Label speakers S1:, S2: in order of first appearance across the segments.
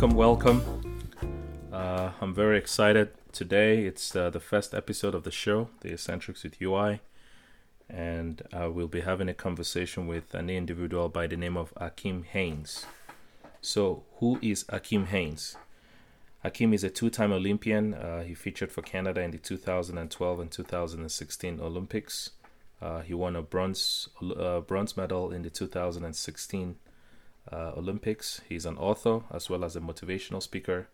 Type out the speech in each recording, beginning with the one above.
S1: Welcome, welcome. Uh, I'm very excited today. It's uh, the first episode of the show, The Eccentrics with UI, and uh, we'll be having a conversation with an individual by the name of Akeem Haynes. So, who is Akeem Haynes? Akeem is a two time Olympian. Uh, he featured for Canada in the 2012 and 2016 Olympics. Uh, he won a bronze uh, bronze medal in the 2016 uh, Olympics. He's an author as well as a motivational speaker.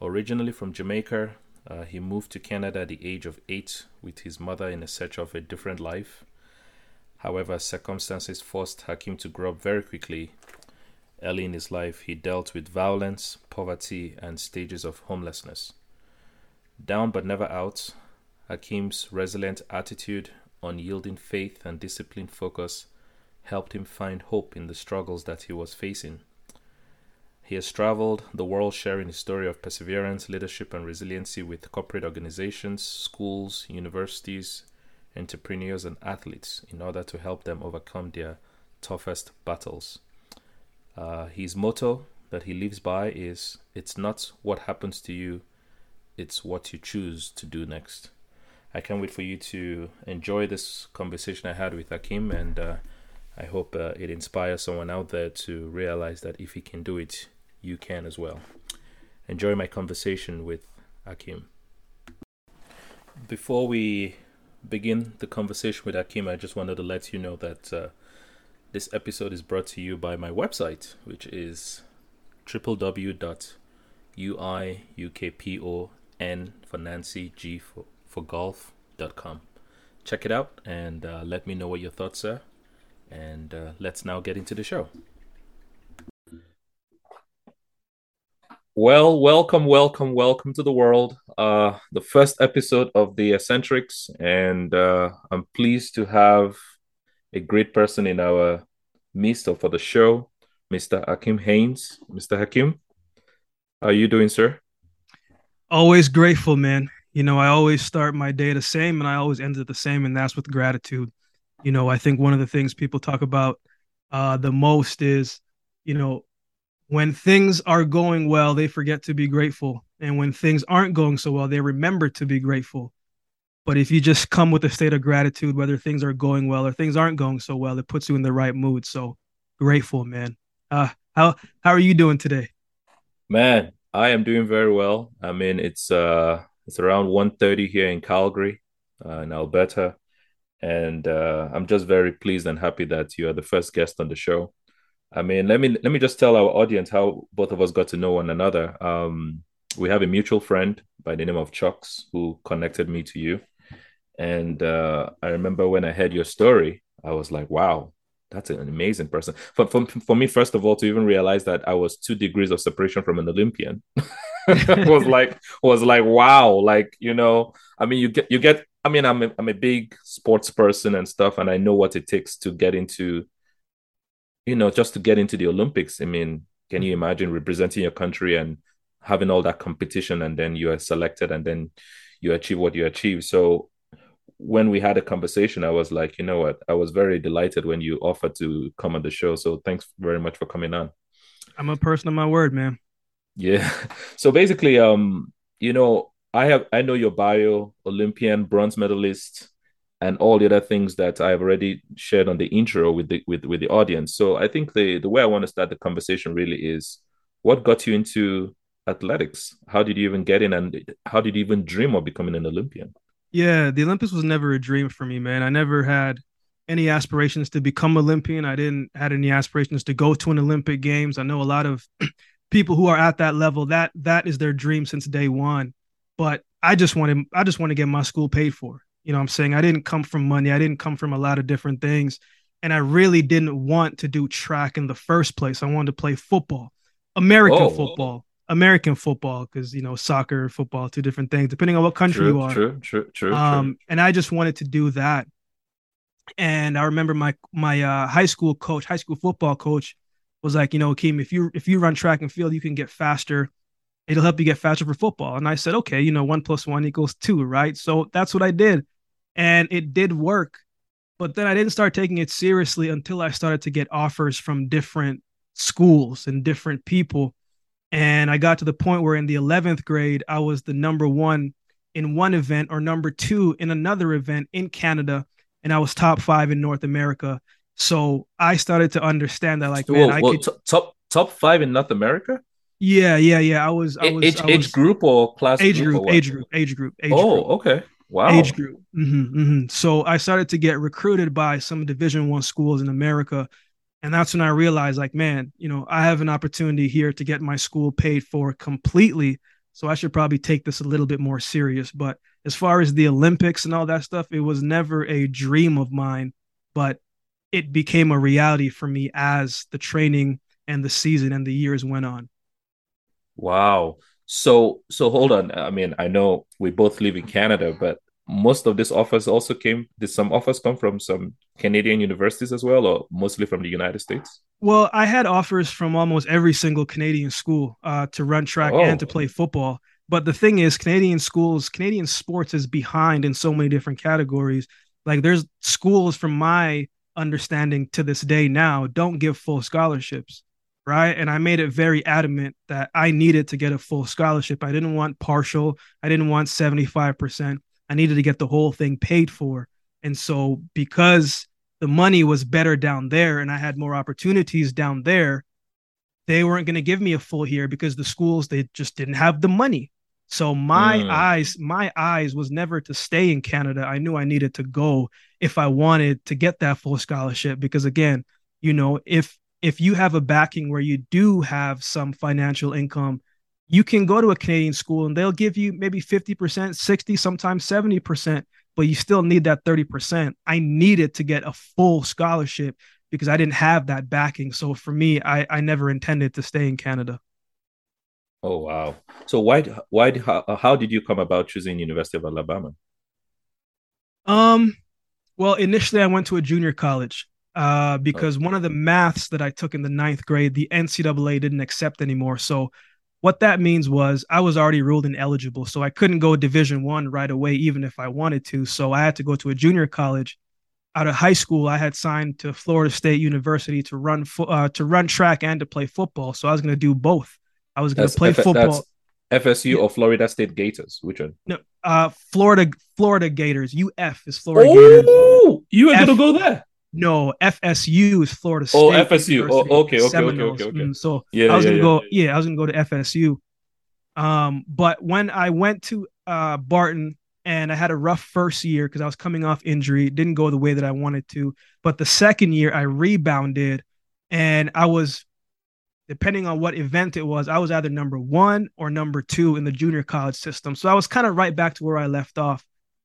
S1: Originally from Jamaica, uh, he moved to Canada at the age of eight with his mother in a search of a different life. However, circumstances forced Hakim to grow up very quickly. Early in his life, he dealt with violence, poverty, and stages of homelessness. Down but never out, Hakim's resilient attitude, unyielding faith, and disciplined focus helped him find hope in the struggles that he was facing. He has traveled the world sharing his story of perseverance, leadership, and resiliency with corporate organizations, schools, universities, entrepreneurs, and athletes in order to help them overcome their toughest battles. Uh, his motto that he lives by is It's not what happens to you, it's what you choose to do next. I can't wait for you to enjoy this conversation I had with Akeem and uh, I hope uh, it inspires someone out there to realize that if he can do it, you can as well. Enjoy my conversation with Akeem. Before we begin the conversation with Akeem, I just wanted to let you know that uh, this episode is brought to you by my website, which is www.uiukpon for Nancy G for, for golf.com. Check it out and uh, let me know what your thoughts are. And uh, let's now get into the show. Well, welcome, welcome, welcome to the world. Uh, the first episode of the Eccentrics, and uh, I'm pleased to have a great person in our midst for the show, Mr. Akeem Haynes. Mr. Hakim, how are you doing, sir?
S2: Always grateful, man. You know, I always start my day the same, and I always end it the same, and that's with gratitude. You know, I think one of the things people talk about uh, the most is, you know, when things are going well, they forget to be grateful. And when things aren't going so well, they remember to be grateful. But if you just come with a state of gratitude, whether things are going well or things aren't going so well, it puts you in the right mood. So grateful, man. Uh, how how are you doing today?
S1: Man, I am doing very well. I mean, it's uh it's around 1.30 here in Calgary, uh, in Alberta, and uh, I'm just very pleased and happy that you are the first guest on the show. I mean, let me let me just tell our audience how both of us got to know one another. Um, we have a mutual friend by the name of Chucks who connected me to you, and uh, I remember when I heard your story, I was like, "Wow, that's an amazing person." For, for for me, first of all, to even realize that I was two degrees of separation from an Olympian was like was like wow, like you know, I mean, you get you get. I mean, I'm a, I'm a big sports person and stuff, and I know what it takes to get into you know, just to get into the Olympics, I mean, can you imagine representing your country and having all that competition and then you are selected and then you achieve what you achieve? So when we had a conversation, I was like, you know what? I was very delighted when you offered to come on the show. So thanks very much for coming on.
S2: I'm a person of my word, man.
S1: Yeah. So basically, um, you know, I have I know your bio, Olympian, bronze medalist, and all the other things that I've already shared on the intro with the with, with the audience. So I think the the way I want to start the conversation really is what got you into athletics? How did you even get in and how did you even dream of becoming an Olympian?
S2: Yeah, the Olympics was never a dream for me, man. I never had any aspirations to become Olympian. I didn't had any aspirations to go to an Olympic games. I know a lot of people who are at that level that that is their dream since day one. But I just wanted I just want to get my school paid for. You know I'm saying? I didn't come from money. I didn't come from a lot of different things. And I really didn't want to do track in the first place. I wanted to play football, American oh, football, American football, because you know, soccer, football, two different things, depending on what country
S1: true,
S2: you are.
S1: True, true, true.
S2: Um,
S1: true.
S2: and I just wanted to do that. And I remember my my uh, high school coach, high school football coach, was like, you know, Keem, if you if you run track and field, you can get faster it'll help you get faster for football. And I said, okay, you know, one plus one equals two, right? So that's what I did and it did work. But then I didn't start taking it seriously until I started to get offers from different schools and different people. And I got to the point where in the 11th grade, I was the number one in one event or number two in another event in Canada. And I was top five in North America. So I started to understand that, like, man, I could
S1: t- top top five in North America.
S2: Yeah, yeah, yeah. I was, I was
S1: age,
S2: I
S1: age group or class
S2: age
S1: group,
S2: group, age group, age group, age
S1: oh,
S2: group.
S1: okay. Wow.
S2: age group. hmm hmm So I started to get recruited by some Division One schools in America, and that's when I realized, like, man, you know, I have an opportunity here to get my school paid for completely. So I should probably take this a little bit more serious. But as far as the Olympics and all that stuff, it was never a dream of mine, but it became a reality for me as the training and the season and the years went on.
S1: Wow. So so hold on. I mean, I know we both live in Canada, but most of these offers also came did some offers come from some Canadian universities as well, or mostly from the United States?
S2: Well, I had offers from almost every single Canadian school uh, to run track
S1: Oh.
S2: and to play football. But the thing is, Canadian schools, Canadian sports is behind in so many different categories. Like there's schools, from my understanding to this day now, don't give full scholarships, right? And I made it very adamant that I needed to get a full scholarship. I didn't want partial. I didn't want 75%. I needed to get the whole thing paid for. And so because the money was better down there and I had more opportunities down there, they weren't going to give me a full here because the schools they just didn't have the money. So my
S1: Mm.
S2: eyes, my eyes was never to stay in Canada. I knew I needed to go if I wanted to get that full scholarship because again, you know, if if you have a backing where you do have some financial income, you can go to a Canadian school and they'll give you maybe 50%, 60, sometimes 70%, but you still need that 30%. I needed to get a full scholarship because I didn't have that backing. So for me, I, I never intended to stay in Canada.
S1: Oh wow. So why why how, how did you come about choosing University of Alabama?
S2: Um, well, initially I went to a junior college uh, because one of the maths that I took in the ninth grade, the NCAA didn't accept anymore. So what that means was I was already ruled ineligible, so I couldn't go Division One right away, even if I wanted to. So I had to go to a junior college. Out of high school, I had signed to Florida State University to run fo- uh, to run track and to play football. So I was going to do both. I was going to play
S1: F-
S2: football.
S1: that's FSU
S2: Yeah.
S1: or Florida State Gators? Which one?
S2: No, uh, Florida Florida Gators. UF is Florida Gators.
S1: Oh, you were
S2: F-
S1: gonna go there.
S2: No, FSU is Florida State.
S1: Oh, FSU. Oh,
S2: University,
S1: okay, okay, okay,
S2: Seminoles.
S1: okay, okay.
S2: Mm, so
S1: Yeah,
S2: I was
S1: yeah,
S2: gonna
S1: yeah.
S2: go. Yeah, I was gonna go to FSU. Um, but when I went to uh Barton and I had a rough first year because I was coming off injury, it didn't go the way that I wanted to. But the second year I rebounded, and I was, depending on what event it was, I was either number one or number two in the junior college system. So I was kind of right back to where I left off.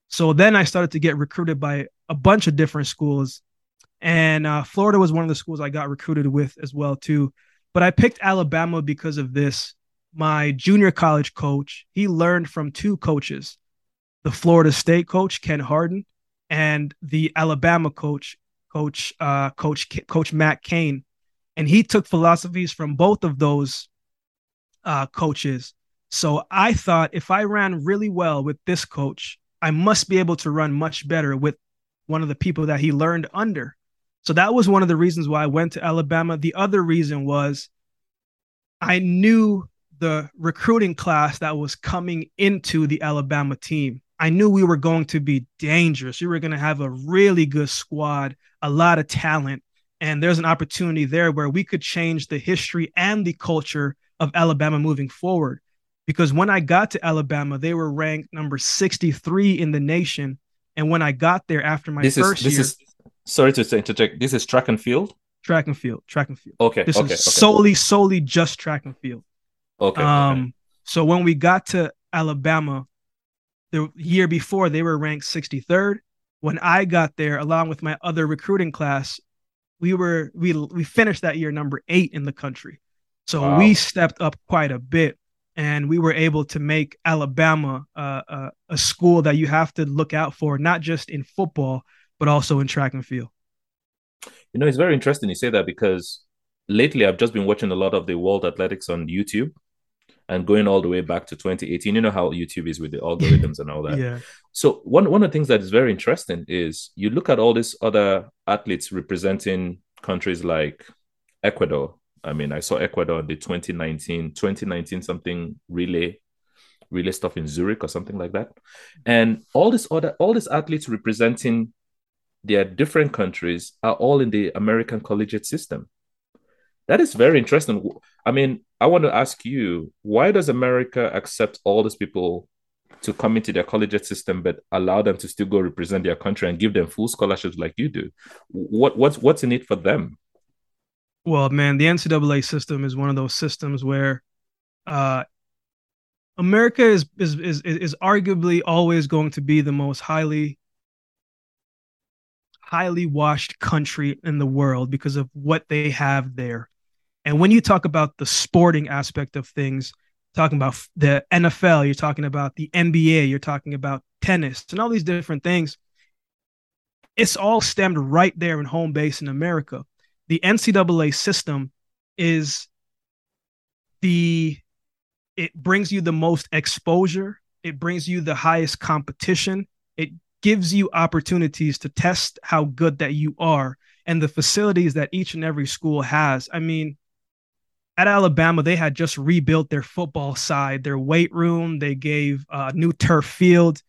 S2: So then I started to get recruited by a bunch of different schools and uh, Florida was one of the schools I got recruited with as well too. But I picked Alabama because of this. My junior college coach, he learned from two coaches, the Florida State coach Ken Harden, and the Alabama coach, coach uh, coach coach Matt Kane, and he took philosophies from both of those uh, coaches. So I thought if I ran really well with this coach, I must be able to run much better with one of the people that he learned under. So that was one of the reasons why I went to Alabama. The other reason was I knew the recruiting class that was coming into the Alabama team. I knew we were going to be dangerous. We were going to have a really good squad, a lot of talent. And there's an opportunity there where we could change the history and the culture of Alabama moving forward. Because when I got to Alabama, they were ranked number 63 in the nation. And when I got there after my
S1: This is
S2: first
S1: this
S2: year,
S1: is sorry to interject. This is track and field.
S2: track and field, track and field.
S1: Okay,
S2: This
S1: okay,
S2: is
S1: okay,
S2: solely, solely just track and field.
S1: okay,
S2: Um,
S1: okay.
S2: so when we got to Alabama, the year before they were ranked 63rd. When I got there, along with my other recruiting class, we were we we finished that year number eight in the country. So
S1: Wow.
S2: we stepped up quite a bit, and we were able to make Alabama uh, a, a school that you have to look out for, not just in football but also in track and field.
S1: You know, it's very interesting you say that because lately I've just been watching a lot of the World Athletics on YouTube and going all the way back to 2018. You know how YouTube is with the algorithms and all that.
S2: Yeah,
S1: So one one of the things that is very interesting is you look at all these other athletes representing countries like Ecuador, I mean, I saw Ecuador in the 2019, 2019 something relay, relay stuff in Zurich or something like that. And all this other, all these athletes representing their different countries are all in the American collegiate system. That is very interesting. I mean, I want to ask you, why does America accept all these people to come into their collegiate system, but allow them to still go represent their country and give them full scholarships like you do? What what's what's in it for them?
S2: Well, man, the NCAA system is one of those systems where uh, America is, is is is arguably always going to be the most highly highly washed country in the world because of what they have there. And when you talk about the sporting aspect of things, talking about the NFL, you're talking about the NBA, you're talking about tennis and all these different things. It's all stemmed right there in home base in America. The NCAA system is the it brings you the most exposure, it brings you the highest competition, it gives you opportunities to test how good that you are and the facilities that each and every school has. I mean, at Alabama, they had just rebuilt their football side, their weight room. They gave a uh, new turf field,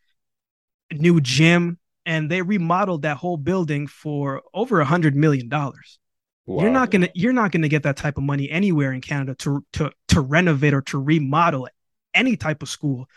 S2: new gym, and they remodeled that whole building for over a hundred million dollars. Wow. You're not gonna you're not gonna get that type of money anywhere in Canada to to to renovate or to remodel any type of school.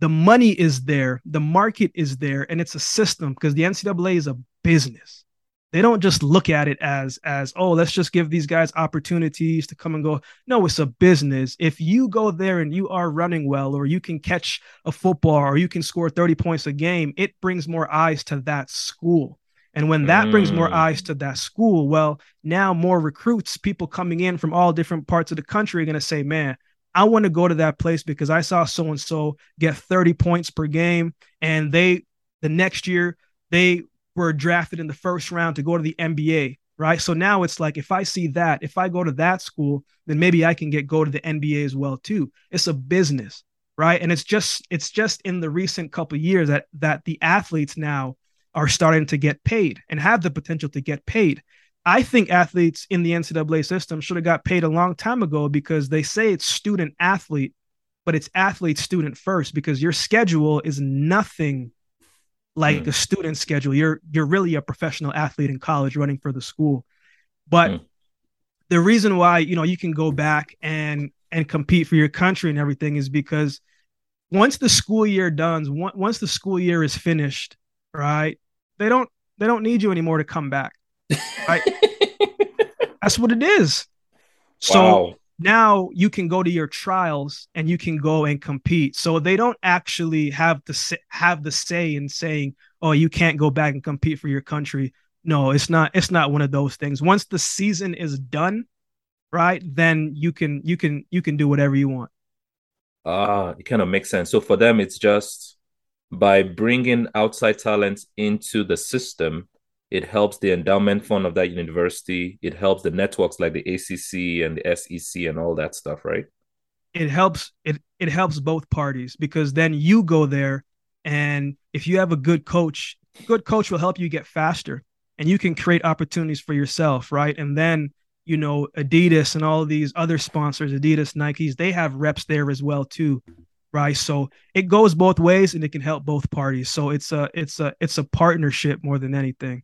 S2: The money is there, the market is there, and it's a system because the NCAA is a business they don't just look at it as as oh let's just give these guys opportunities to come and go no it's a business if you go there and you are running well or you can catch a football or you can score 30 points a game it brings more eyes to that school and when that mm. brings more mm. eyes to that school well now more recruits people coming in from all different parts of the country are going to say man I want to go to that place because I saw so and so get 30 points per game and they the next year they were drafted in the first round to go to the NBA, right? So now it's like if I see that, if I go to that school, then maybe I can get go to the NBA as well too. It's a business, right? And it's just it's just in the recent couple years that that the athletes now are starting to get paid and have the potential to get paid. I think athletes in the NCAA system should have got paid a long time ago because they say it's student athlete, but it's athlete student first because your schedule is nothing like mm. a student schedule. You're you're really a professional athlete in college running for the school. But mm. the reason why, you know, you can go back and and compete for your country and everything is because once the school year done, once the school year is finished, right? They don't they don't need you anymore to come back. Right? That's what it is. So wow now you can go to your trials and you can go and compete. So they don't actually have say, have the say in saying, "Oh, you can't go back and compete for your country." No, it's not. It's not one of those things. Once the season is done, right, then you can you can you can do whatever you want.
S1: Ah, it kind of makes sense. So for them, it's just by bringing outside talent into the system, it helps the endowment fund of that university. It helps the networks like the ACC and the SEC and all that stuff, right?
S2: It helps it it helps both parties because then you go there and if you have a good coach, good coach will help you get faster and you can create opportunities for yourself, right? And then you know Adidas and all these other sponsors, Adidas, Nikes, they have reps there as well too, right? So it goes both ways and it can help both parties. So it's a it's a it's a partnership more than anything.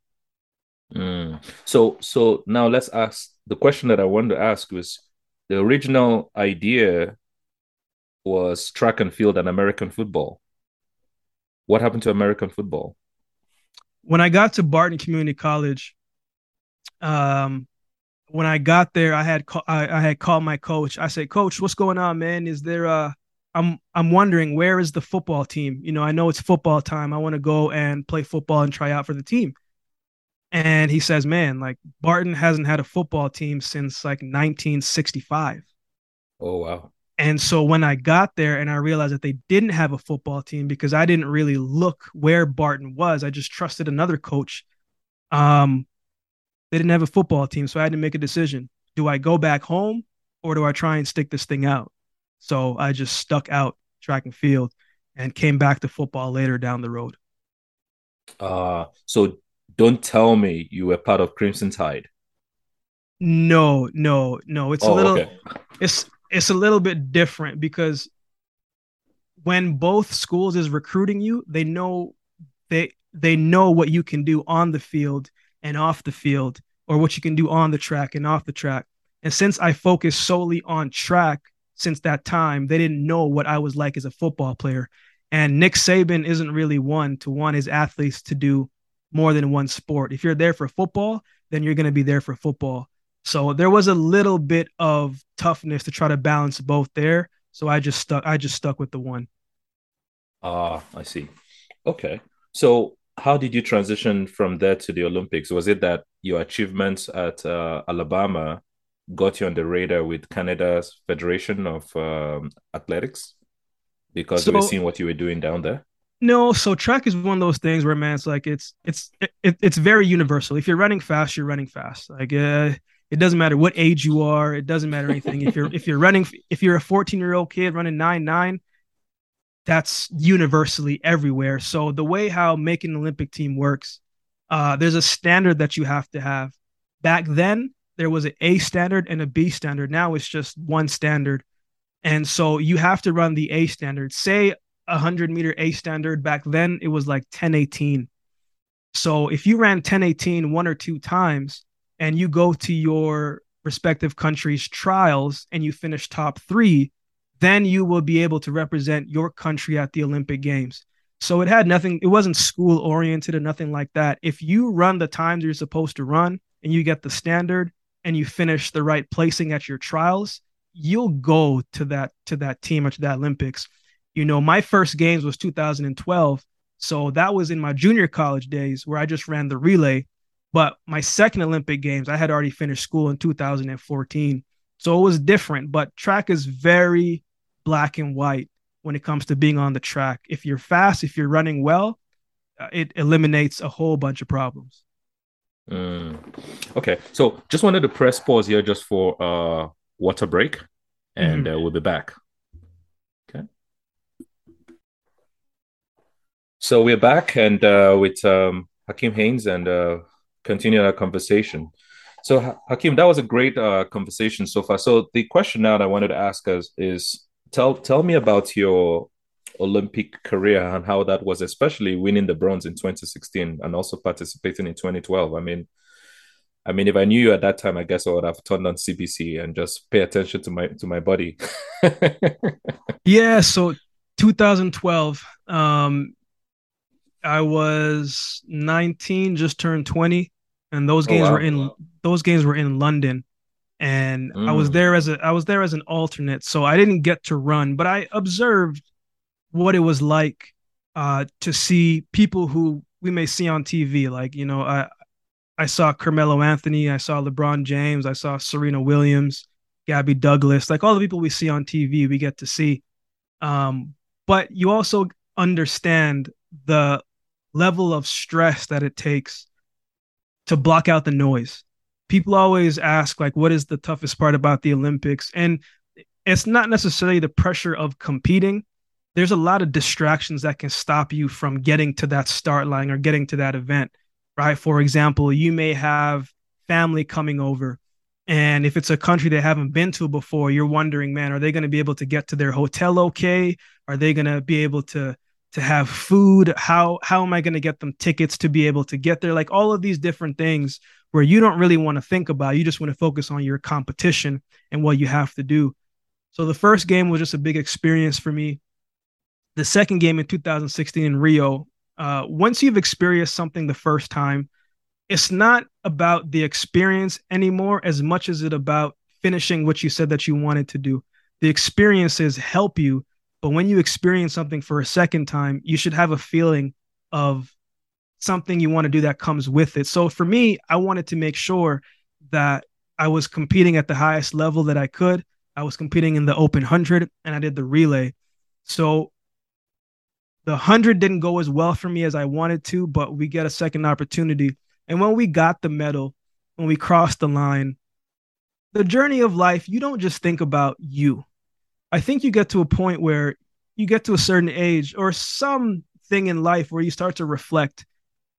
S1: Mm. So so now let's ask the question that I wanted to ask was the original idea was track and field and American football. What happened to American football?
S2: When I got to Barton Community College, um, when I got there, I had ca- I, I had called my coach. I said, "Coach, what's going on, man? Is there uh I'm I'm wondering where is the football team? You know, I know it's football time. I want to go and play football and try out for the team." And he says, man, like Barton hasn't had a football team since like 1965.
S1: Oh, wow.
S2: And so when I got there and I realized that they didn't have a football team because I didn't really look where Barton was, I just trusted another coach. Um, they didn't have a football team. So I had to make a decision. Do I go back home or do I try and stick this thing out? So I just stuck out track and field and came back to football later down the road.
S1: Uh, so don't tell me you were part of Crimson Tide.
S2: No, no, no. It's oh, a little okay. it's it's a little bit different because when both schools is recruiting you, they know they they know what you can do on the field and off the field or what you can do on the track and off the track. And since I focused solely on track since that time, they didn't know what I was like as a football player. And Nick Saban isn't really one to want his athletes to do more than one sport. If you're there for football, then you're going to be there for football. So there was a little bit of toughness to try to balance both there. So I just stuck I just stuck with the one.
S1: Ah, I see. Okay. So how did you transition from there to the Olympics? Was it that your achievements at uh, Alabama got you on the radar with Canada's Federation of um, Athletics because so, they were seeing what you were doing down there?
S2: No, so track is one of those things where man, it's like it's it's it, it's very universal. If you're running fast, you're running fast. Like uh, it doesn't matter what age you are. It doesn't matter anything. if you're if you're running, if you're a 14 year old kid running nine nine, that's universally everywhere. So the way how making an Olympic team works, uh, there's a standard that you have to have. Back then, there was an A standard and a B standard. Now it's just one standard. And so you have to run the A standard. Say 100 meter A standard back then, it was like 1018. So if you ran 1018 one or two times and you go to your respective country's trials and you finish top three, then you will be able to represent your country at the Olympic Games. So it had nothing, it wasn't school oriented or nothing like that. If you run the times you're supposed to run and you get the standard and you finish the right placing at your trials, you'll go to that to that team or to that Olympics. You know, my first games was 2012. So that was in my junior college days where I just ran the relay. But my second Olympic games, I had already finished school in 2014. So it was different, but track is very black and white when it comes to being on the track. If you're fast, if you're running well, uh, it eliminates a whole bunch of problems.
S1: Mm. Okay, so just wanted to press pause here just for uh water break, and mm-hmm. uh, we'll be back. So we're back and uh, with um, Hakeem Haynes and uh, continue our conversation. So Hakim, that was a great uh, conversation so far. So the question now that I wanted to ask us is tell tell me about your Olympic career and how that was, especially winning the bronze in 2016 and also participating in 2012. I mean, I mean, if I knew you at that time, I guess I would have turned on CBC and just pay attention to my to my body.
S2: yeah. So 2012, um, I was 19, just turned 20, and those oh, games oh, wow. were in those games were in London and mm. I was mm. there as a I was there as an alternate, so I didn't get to run, but I observed what it was like uh, to see people who we may see on TV. Like you know, I I saw Carmelo Anthony, I saw LeBron James, I saw Serena Williams, Gabby Douglas, like all the people we see on TV, we get to see. Um, but you also understand the level of stress that it takes to block out the noise. People always ask like what is the toughest part about the olympics? And it's not necessarily the pressure of competing. There's a lot of distractions that can stop you from getting to that start line or getting to that event right? For example you may have family coming over and if it's a country they haven't been to before you're wondering man are they going to be able to get to their hotel okay? Are they going to be able to to have food how how am i going to get them tickets to be able to get there? Like all of these different things where you don't really want to think about you just want to focus on your competition and what you have to do. So the first game was just a big experience for me. The second game in 2016 in rio uh, once you've experienced something the first time it's not about the experience anymore as much as it about finishing what you said that you wanted to do. The experiences help you but when you experience something for a second time, you should have a feeling of something you want to do that comes with it. So for me, I wanted to make sure that I was competing at the highest level that I could. I was competing in the open 100 and I did the relay. So the 100 didn't go as well for me as I wanted to, but we get a second opportunity. And when we got the medal, when we crossed the line, the journey of life, you don't just think about you. I think you get to a point where you get to a certain age or some thing in life where you start to reflect.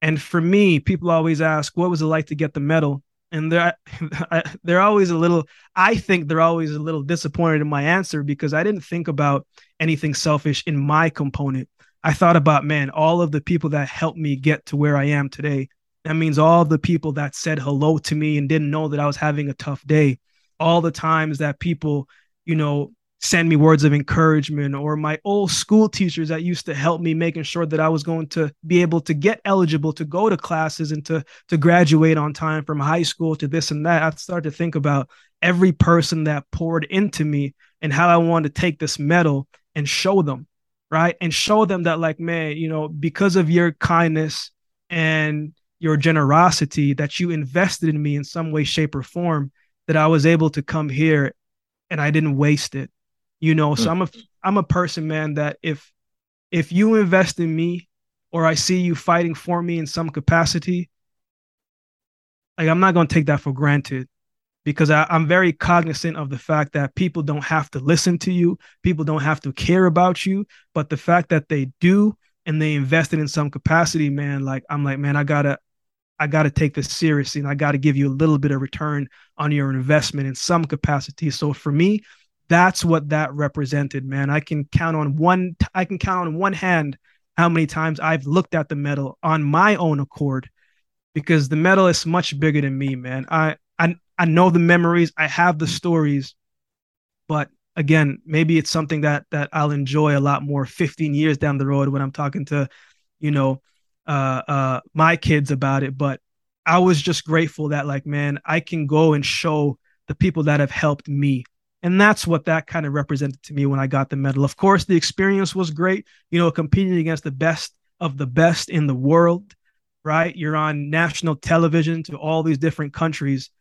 S2: And for me, people always ask, what was it like to get the medal? and they're they're always a little i think they're always a little disappointed in my answer because i didn't think about anything selfish in my component i thought about man all of the people that helped me get to where i am today that means all the people that said hello to me and didn't know that i was having a tough day all the times that people you know send me words of encouragement or my old school teachers that used to help me making sure that I was going to be able to get eligible to go to classes and to to graduate on time from high school to this and that. I started to think about every person that poured into me and how I wanted to take this medal and show them right? And show them that like man you know because of your kindness and your generosity that you invested in me in some way shape or form that I was able to come here and I didn't waste it you know so mm. i'm a i'm a person man that if if you invest in me or i see you fighting for me in some capacity like i'm not going to take that for granted because I, i'm very cognizant of the fact that people don't have to listen to you people don't have to care about you but the fact that they do and they invested in some capacity man like i'm like man i gotta I got to take this seriously and I got to give you a little bit of return on your investment in some capacity. So for me, that's what that represented, man. I can count on one I can count on one hand how many times I've looked at the medal on my own accord because the medal is much bigger than me, man. I I I know the memories, I have the stories, but again, maybe it's something that that I'll enjoy a lot more 15 years down the road when I'm talking to, you know, uh uh my kids about it, but I was just grateful that like man, I can go and show the people that have helped me and that's what that kind of represented to me when I got the medal. Of course, the experience was great, you know, competing against the best of the best in the world, right? You're on national television to all these different countries.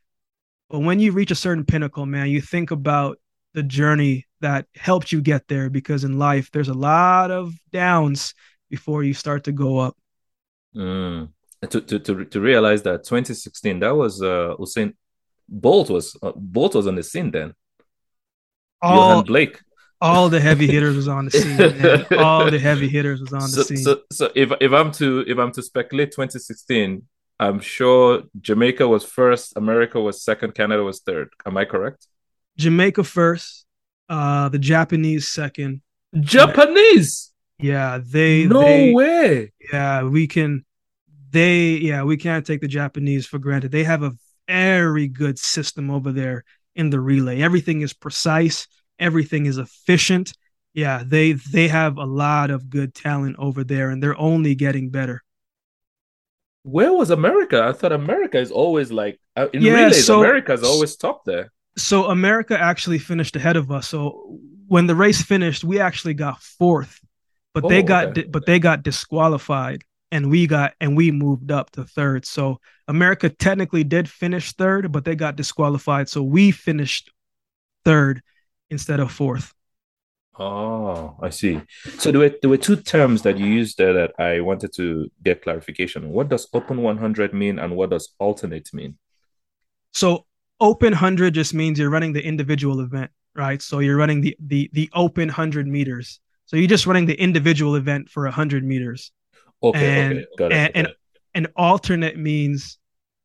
S2: But when you reach a certain pinnacle, man, you think about the journey that helped you get there because in life, there's a lot of downs before you start to go up.
S1: Mm. To, to, to, to realize that 2016, that was uh, Usain Bolt was uh, Bolt was on the scene then
S2: all, Yohan Blake. All the heavy hitters was on the scene. Man. All the heavy hitters was on
S1: so,
S2: the scene.
S1: So, so if if I'm to if I'm to speculate, 2016, I'm sure Jamaica was first, America was second, Canada was third. Am I correct?
S2: Jamaica first, uh, the Japanese second.
S1: Japanese.
S2: Yeah, they.
S1: No
S2: they,
S1: way.
S2: Yeah, we can. They yeah, we can't take the Japanese for granted. They have a very good system over there in the relay. Everything is precise, everything is efficient. Yeah, they they have a lot of good talent over there and they're only getting better.
S1: Where was America? I thought America is always like uh, in yeah, relays so, America is always top there.
S2: So America actually finished ahead of us. So when the race finished, we actually got fourth. But oh, they got okay. but they got disqualified and we got and we moved up to third. So America technically did finish third, but they got disqualified. So we finished third instead of fourth.
S1: Oh, I see. So there were there were two terms that you used there that I wanted to get clarification. What does open 100 mean and what does alternate mean?
S2: So open 100 just means you're running the individual event, right? So you're running the the the open 100 meters. So you're just running the individual event for 100 meters.
S1: Okay, and, okay, got it.
S2: And, and an alternate means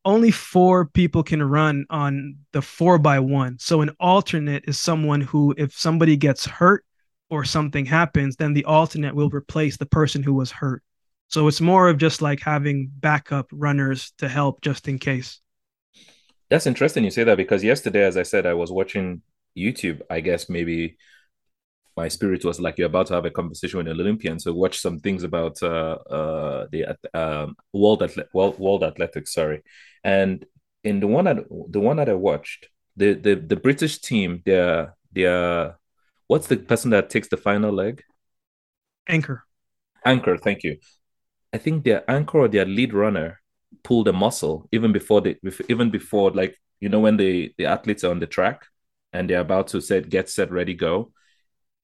S2: only four people can run on the four by one. So an alternate is someone who, if somebody gets hurt or something happens, then the alternate will replace the person who was hurt. So it's more of just like having backup runners to help just in case.
S1: That's interesting you say that because yesterday, as I said, I was watching YouTube, I guess maybe my spirit was like you're about to have a conversation with an Olympian. So watch some things about uh, uh, the um, world, athle- world world athletics. Sorry, and in the one that the one that I watched, the the the British team, they're they're what's the person that takes the final leg?
S2: Anchor.
S1: Anchor. Thank you. I think their anchor or their lead runner pulled a muscle even before they even before like you know when the the athletes are on the track and they're about to set get set ready go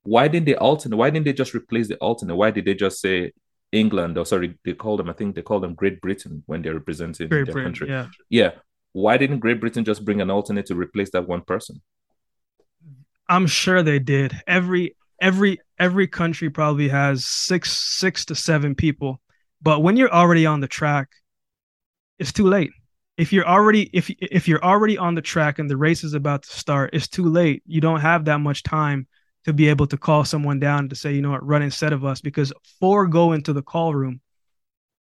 S1: why didn't they alternate? Why didn't they just replace the alternate? Why did they just say England or sorry, they call them, I think they call them Great Britain when they're representing Great their Britain, country.
S2: Yeah.
S1: Yeah. Why didn't Great Britain just bring an alternate to replace that one person?
S2: I'm sure they did. Every every every country probably has six six to seven people. But when you're already on the track, it's too late. if you're already if if you're already on the track and the race is about to start, it's too late. You don't have that much time to be able to call someone down to say, you know what, run instead of us because four go into the call room,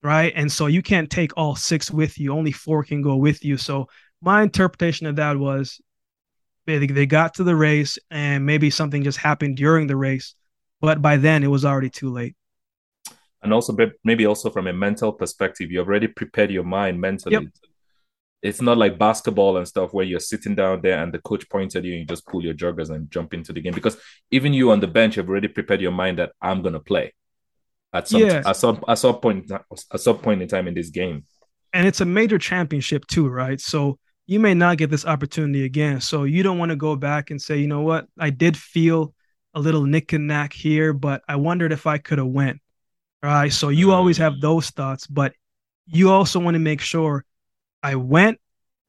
S2: right? And so you can't take all six with you. Only four can go with you. So my interpretation of that was they, they got to the race and maybe something just happened during the race, but by then it was already too late.
S1: And also maybe also from a mental perspective, you already prepared your mind mentally yep it's not like basketball and stuff where you're sitting down there and the coach points at you and you just pull your joggers and jump into the game because even you on the bench have already prepared your mind that I'm gonna play at some yes. at some at some point at some point in time in this game.
S2: And it's a major championship too, right? So you may not get this opportunity again. So you don't want to go back and say, you know what, I did feel a little nick and knack here, but I wondered if I could have went. Right. So you mm-hmm. always have those thoughts, but you also want to make sure I went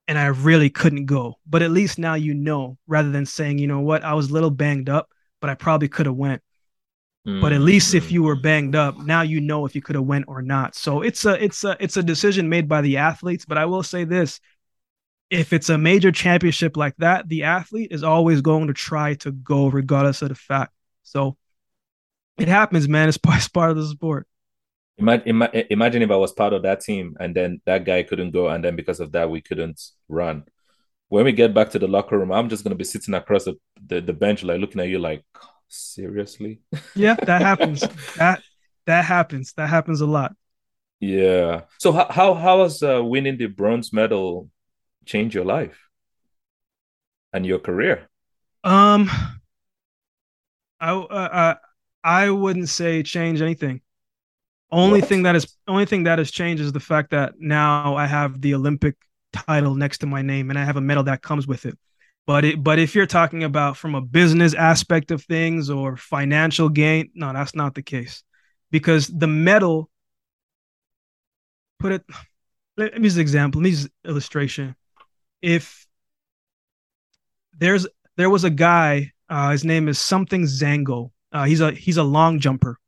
S2: and I really couldn't go. But at least now you know, rather than saying, you know what, I was a little banged up, but I probably could have went. Mm-hmm. But at least if mm. you were banged up, now you know if you could have went or not. So it's a it's a it's a decision made by the athletes. But I will say this: if it's a major championship like that, the athlete is always going to try to go regardless of the fact. So it happens, man. It's part, it's part of the sport.
S1: Imagine, imagine if I was part of that team and then that guy couldn't go, and then because of that, we couldn't run. When we get back to the locker room, I'm just gonna be sitting across the, the, the bench, like looking at you, like seriously.
S2: Yeah, that happens. that that happens. That happens a lot.
S1: Yeah. So how how how has uh, winning the bronze medal changed your life and your career?
S2: Um, I uh, I wouldn't say change anything. Only what? thing that is only thing that has changed is the fact that now I have the Olympic title next to my name and I have a medal that comes with it. But it, but if you're talking about from a business aspect of things or financial gain, no, that's not the case. Because the medal put it let me use an example, let me use illustration. If there's there was a guy, uh, his name is something Zango. Uh, he's a he's a long jumper.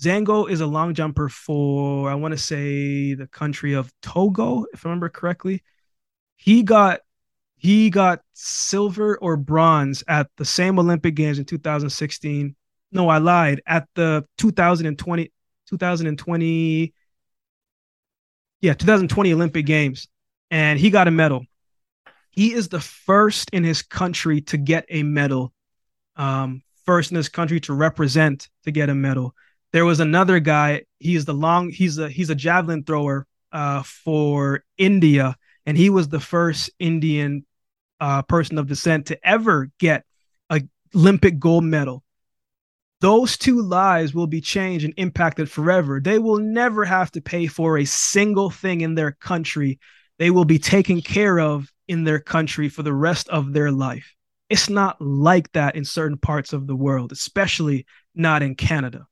S2: Zango is a long jumper for I want to say the country of Togo, if I remember correctly. He got he got silver or bronze at the same Olympic Games in 2016. No, I lied. At the 2020 2020 yeah, 2020 Olympic Games and he got a medal. He is the first in his country to get a medal. Um, first in his country to represent to get a medal. There was another guy. He's the long. He's a he's a javelin thrower uh, for India, and he was the first Indian uh, person of descent to ever get a Olympic gold medal. Those two lives will be changed and impacted forever. They will never have to pay for a single thing in their country. They will be taken care of in their country for the rest of their life. It's not like that in certain parts of the world, especially not in Canada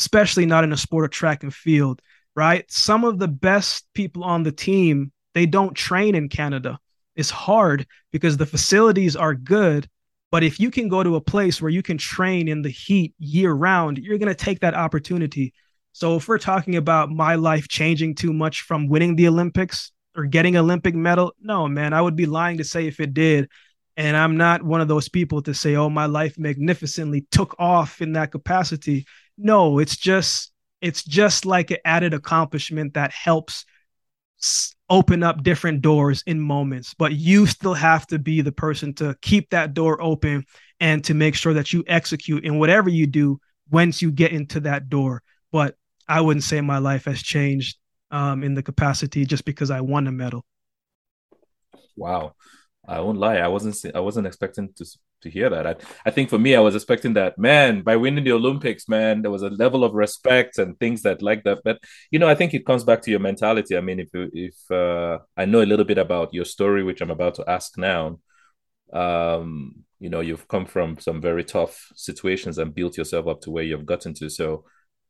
S2: especially not in a sport of track and field, right? Some of the best people on the team, they don't train in Canada. It's hard because the facilities are good, but if you can go to a place where you can train in the heat year round, you're going to take that opportunity. So if we're talking about my life changing too much from winning the Olympics or getting Olympic medal, no, man, I would be lying to say if it did. And I'm not one of those people to say, oh, my life magnificently took off in that capacity. No, it's just it's just like an added accomplishment that helps open up different doors in moments. But you still have to be the person to keep that door open and to make sure that you execute in whatever you do once you get into that door. But i wouldn't say my life has changed um, in the capacity just because i won a medal.
S1: Wow. I won't lie i wasn't i wasn't expecting to to hear that. I, I think for me, I was expecting that, man, by winning the Olympics, man, there was a level of respect and things that like that. But, you know, I think it comes back to your mentality. I mean, if, if uh, I know a little bit about your story, which I'm about to ask now, um, you know, you've come from some very tough situations and built yourself up to where you've gotten to. So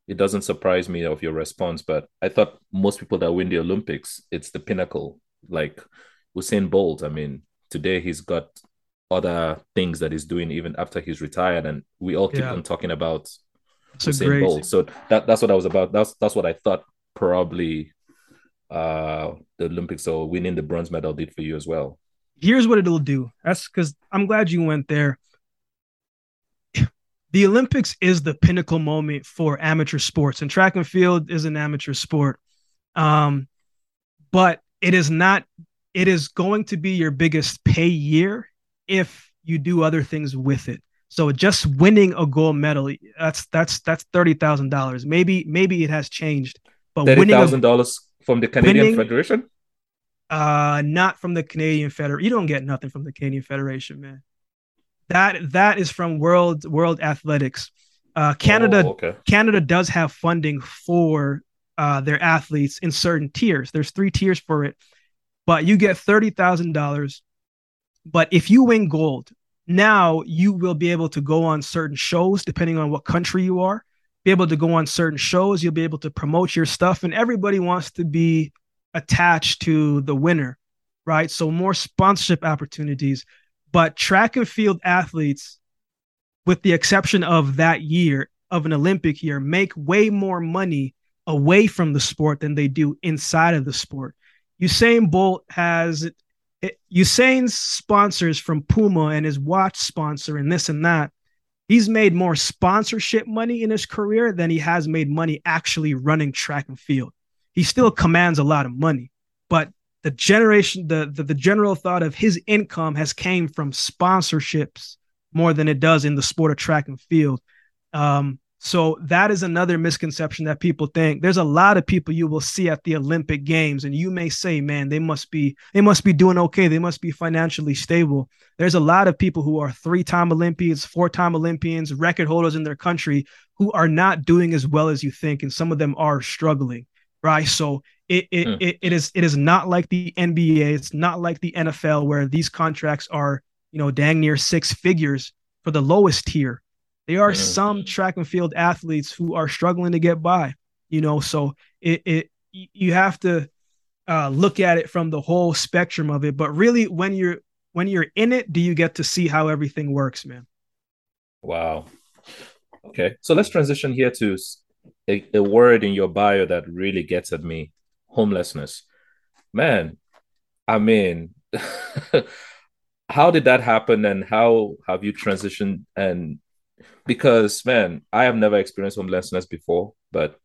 S1: it doesn't surprise me of your response. But I thought most people that win the Olympics, it's the pinnacle. Like Usain Bolt, I mean, today he's got other things that he's doing even after he's retired, and we all keep yeah. on talking about the same goal. So that that's what I was about. That's that's what I thought probably uh, the Olympics or winning the bronze medal did for you as well.
S2: Here's what it'll do. That's because I'm glad you went there. The Olympics is the pinnacle moment for amateur sports, and track and field is an amateur sport. Um, but it is not. It is going to be your biggest pay year if you do other things with it. So just winning a gold medal, that's that's that's thirty thousand dollars. Maybe maybe it has changed,
S1: but thirty thousand dollars from the Canadian winning, Federation.
S2: Uh, not from the Canadian Federation. You don't get nothing from the Canadian Federation, man. That that is from World World Athletics. Uh, Canada oh, okay. Canada does have funding for uh, their athletes in certain tiers. There's three tiers for it, but you get thirty thousand dollars. But if you win gold, now you will be able to go on certain shows depending on what country you are be able to go on certain shows you'll be able to promote your stuff and everybody wants to be attached to the winner right? So more sponsorship opportunities. But track and field athletes with the exception of that year of an olympic year make way more money away from the sport than they do inside of the sport. Usain bolt has it, Usain's sponsors from Puma and his watch sponsor and this and that, he's made more sponsorship money in his career than he has made money actually running track and field. He still commands a lot of money, but the generation, the, the, the general thought of his income has came from sponsorships more than it does in the sport of track and field. Um, so that is another misconception that people think. There's a lot of people you will see at the Olympic Games, and you may say, "Man, they must be they must be doing okay. They must be financially stable." There's a lot of people who are three-time Olympians, four-time Olympians, record holders in their country who are not doing as well as you think, and some of them are struggling. Right. So it it, mm. it, it is it is not like the NBA. It's not like the NFL where these contracts are you know dang near six figures for the lowest tier there are some track and field athletes who are struggling to get by, you know, so it, it you have to uh, look at it from the whole spectrum of it. But really, when you're when you're in it, do you get to see how everything works, man?
S1: Wow. Okay, so let's transition here to a, a word in your bio that really gets at me: homelessness. Man, I mean, how did that happen, and how have you transitioned and because man, I have never experienced homelessness before, but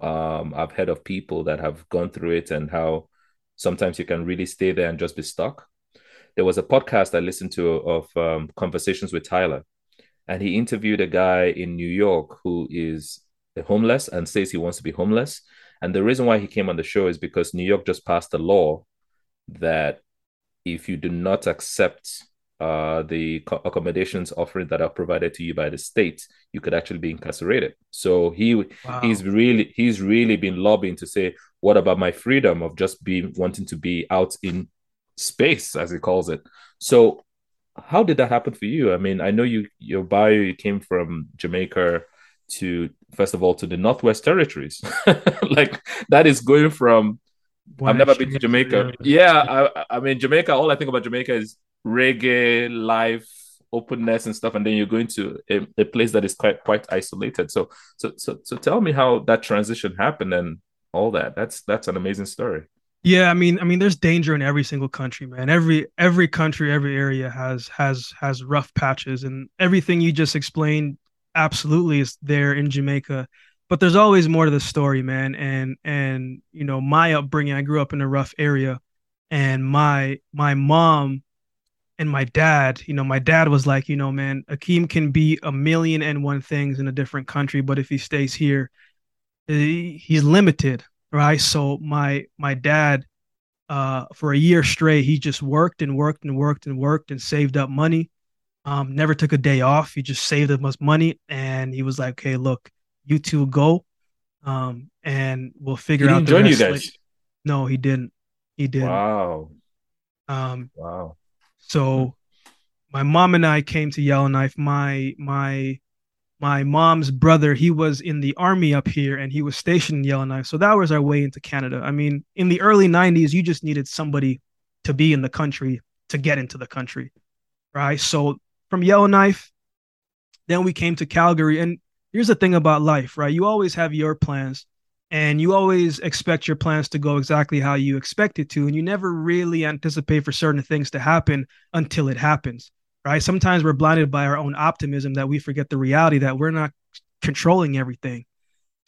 S1: um, I've heard of people that have gone through it and how sometimes you can really stay there and just be stuck. There was a podcast I listened to of um, conversations with Tyler, and he interviewed a guy in New York who is homeless and says he wants to be homeless. And the reason why he came on the show is because New York just passed a law that if you do not accept uh, the accommodations offered that are provided to you by the state, you could actually be incarcerated. So he wow. he's really he's really been lobbying to say, what about my freedom of just being wanting to be out in space, as he calls it. So how did that happen for you? I mean, I know you your bio you came from Jamaica to first of all to the Northwest Territories. like that is going from I've never been to Jamaica. Yeah, I, I mean Jamaica. All I think about Jamaica is reggae live openness and stuff and then you're going to a, a, place that is quite quite isolated. So so so so tell me how that transition happened and all that. That's that's an amazing story.
S2: Yeah i mean i mean there's danger in every single country man. Every every country every area has has has rough patches and everything you just explained absolutely is there in jamaica. But there's always more to the story man. And and you know my upbringing i grew up in a rough area and my my mom and my dad, you know, my dad was like, you know, man, Akeem can be a million and one things in a different country, but if he stays here, he's limited, right? So my my dad, uh, for a year straight, he just worked and worked and worked and worked and saved up money. Um, never took a day off. He just saved up much money, and he was like, "Okay, look, you two go, um, and we'll figure out."
S1: rest. you guys?
S2: No, he didn't. He didn't.
S1: Wow.
S2: Um, wow. So mm-hmm. my mom and I came to Yellowknife. My my my mom's brother, he was in the army up here and he was stationed in Yellowknife. So that was our way into Canada. I mean, in the early 90s, you just needed somebody to be in the country to get into the country. Right. So from Yellowknife, then we came to Calgary. And here's the thing about life, right? You always have your plans. And you always expect your plans to go exactly how you expect it to and you never really anticipate for certain things to happen until it happens right? Sometimes we're blinded by our own optimism that we forget the reality that we're not controlling everything.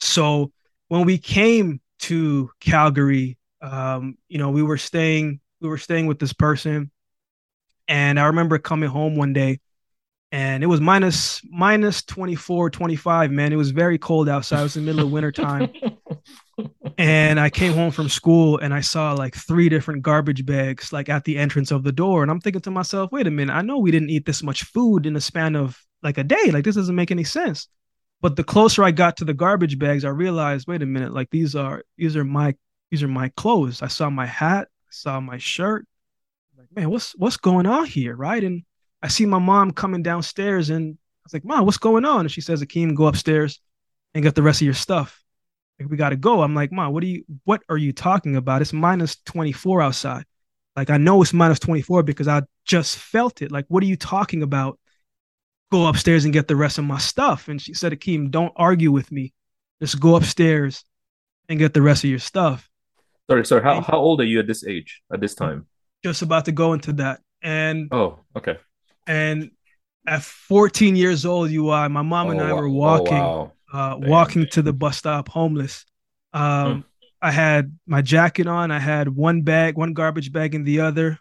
S2: So when we came to calgary um, you know we were staying we were staying with this person and i remember coming home one day and it was minus minus 24 25 man. It was very cold outside. It was in the middle of winter time and i came home from school and i saw like three different garbage bags like at the entrance of the door. And i'm thinking to myself wait a minute i know we didn't eat this much food in the span of like a day. Like this doesn't make any sense. But the closer i got to the garbage bags i realized wait a minute like these are these are my these are my clothes. I saw my hat i saw my shirt. Like man what's what's going on here? Right? And I see my mom coming downstairs and I was like, Mom, what's going on? And she says, Akeem, go upstairs and get the rest of your stuff. We gotta go. I'm like, Mom, what are you what are you talking about? It's minus 24 outside. Like I know it's minus 24 because I just felt it. Like, what are you talking about? Go upstairs and get the rest of my stuff. And she said, Akeem, don't argue with me. Just go upstairs and get the rest of your stuff.
S1: Sorry, sorry. How, how old are you at this age, at this time?
S2: Just about to go into that. And
S1: oh, okay.
S2: And at 14 years old, UI, my mom and oh, I were oh, walking, oh, wow. Uh, walking to the bus stop, homeless. Um, hmm. I had my jacket on. I had one bag, one garbage bag in the other,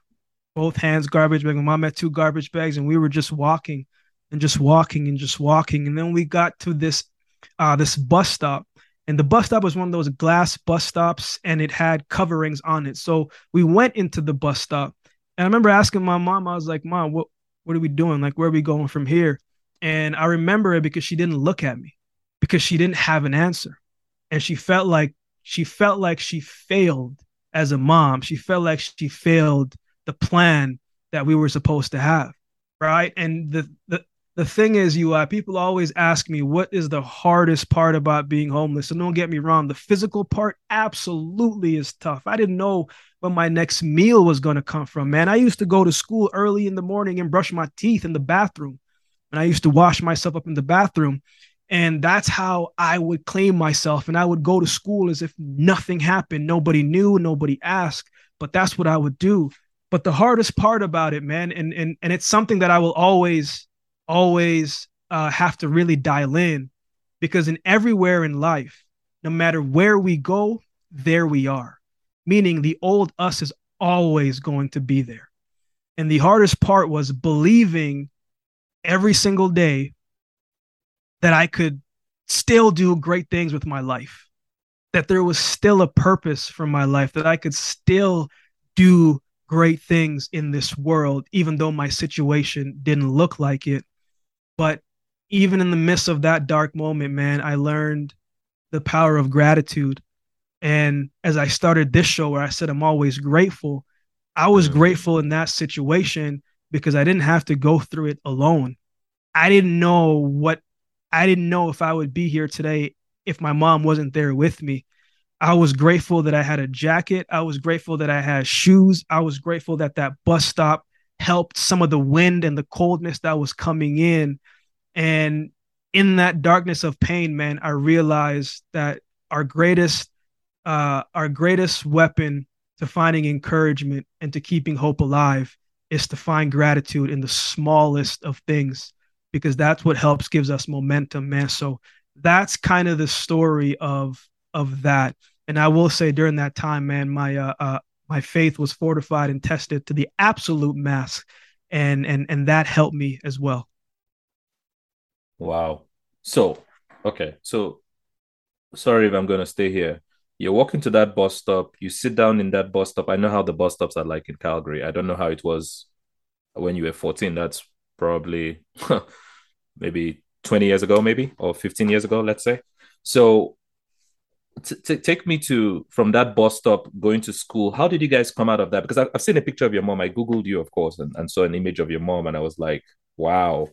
S2: both hands garbage bag. My mom had two garbage bags, and we were just walking and just walking and just walking. And then we got to this uh, this bus stop, and the bus stop was one of those glass bus stops, and it had coverings on it. So we went into the bus stop, and I remember asking my mom, I was like, "Mom, what what are we doing? Like, where are we going from here? And I remember it because she didn't look at me because she didn't have an answer. And she felt like she felt like she failed as a mom. She felt like she failed the plan that we were supposed to have. Right. And the the the thing is, you uh, people always ask me what is the hardest part about being homeless. And don't get me wrong, the physical part absolutely is tough. I didn't know where my next meal was going to come from, man. I used to go to school early in the morning and brush my teeth in the bathroom. And I used to wash myself up in the bathroom. And that's how I would claim myself. And I would go to school as if nothing happened. Nobody knew, nobody asked, but that's what I would do. But the hardest part about it, man, and and and it's something that I will always always uh, have to really dial in because in everywhere in life, no matter where we go, there we are. Meaning the old us is always going to be there. And the hardest part was believing every single day that I could still do great things with my life, that there was still a purpose for my life, that I could still do great things in this world, even though my situation didn't look like it. But even in the midst of that dark moment, man, I learned the power of gratitude. And as I started this show where I said I'm always grateful, I was grateful in that situation because I didn't have to go through it alone. I didn't know what I didn't know if I would be here today if my mom wasn't there with me. I was grateful that I had a jacket. I was grateful that I had shoes. I was grateful that that bus stop helped some of the wind and the coldness that was coming in. And in that darkness of pain, man, I realized that our greatest, uh, our greatest weapon to finding encouragement and to keeping hope alive is to find gratitude in the smallest of things, because that's what helps gives us momentum, man. So that's kind of the story of of that. And I will say during that time, man, my uh, uh my faith was fortified and tested to the absolute max. And and and that helped me as well.
S1: Wow. So okay. So sorry if i'm to stay here. You're walking to that bus stop. You sit down in that bus stop. I know how the bus stops are like in calgary. I don't know how it was when you were 14 that's probably maybe 20 years ago maybe or 15 years ago let's say so t- t- take me to from that bus stop going to school. How did you guys come out of that? Because I've, I've seen a picture of your mom. I googled you, of course, and, and saw an image of your mom, and I was like, wow.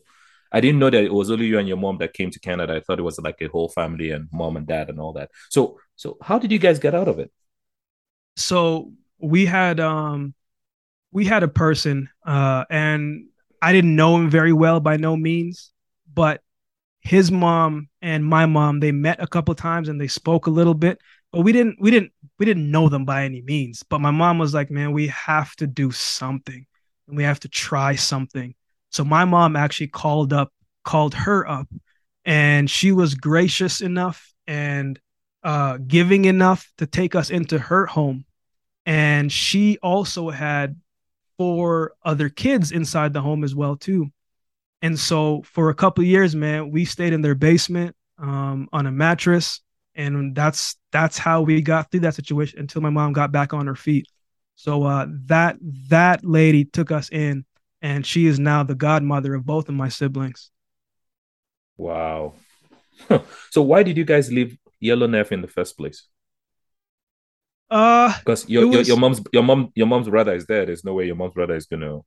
S1: I didn't know that it was only you and your mom that came to Canada. I thought it was like a whole family and mom and dad and all that. So, so how did you guys get out of it?
S2: So we had um we had a person uh and I didn't know him very well by no means, but his mom and my mom they met a couple times and they spoke a little bit but we didn't we didn't we didn't know them by any means. But my mom was like, man, we have to do something and we have to try something. So my mom actually called up, called her up, and she was gracious enough and uh, giving enough to take us into her home. And she also had four other kids inside the home as well too. And so for a couple years, man, we stayed in their basement um, on a mattress, and that's that's how we got through that situation until my mom got back on her feet. So uh, that that lady took us in, and she is now the godmother of both of my siblings.
S1: Wow. so why did you guys leave Yellowknife in the first place?
S2: Uh,
S1: because your, was... your your mom's your mom your mom's brother is there. There's no way your mom's brother is gonna.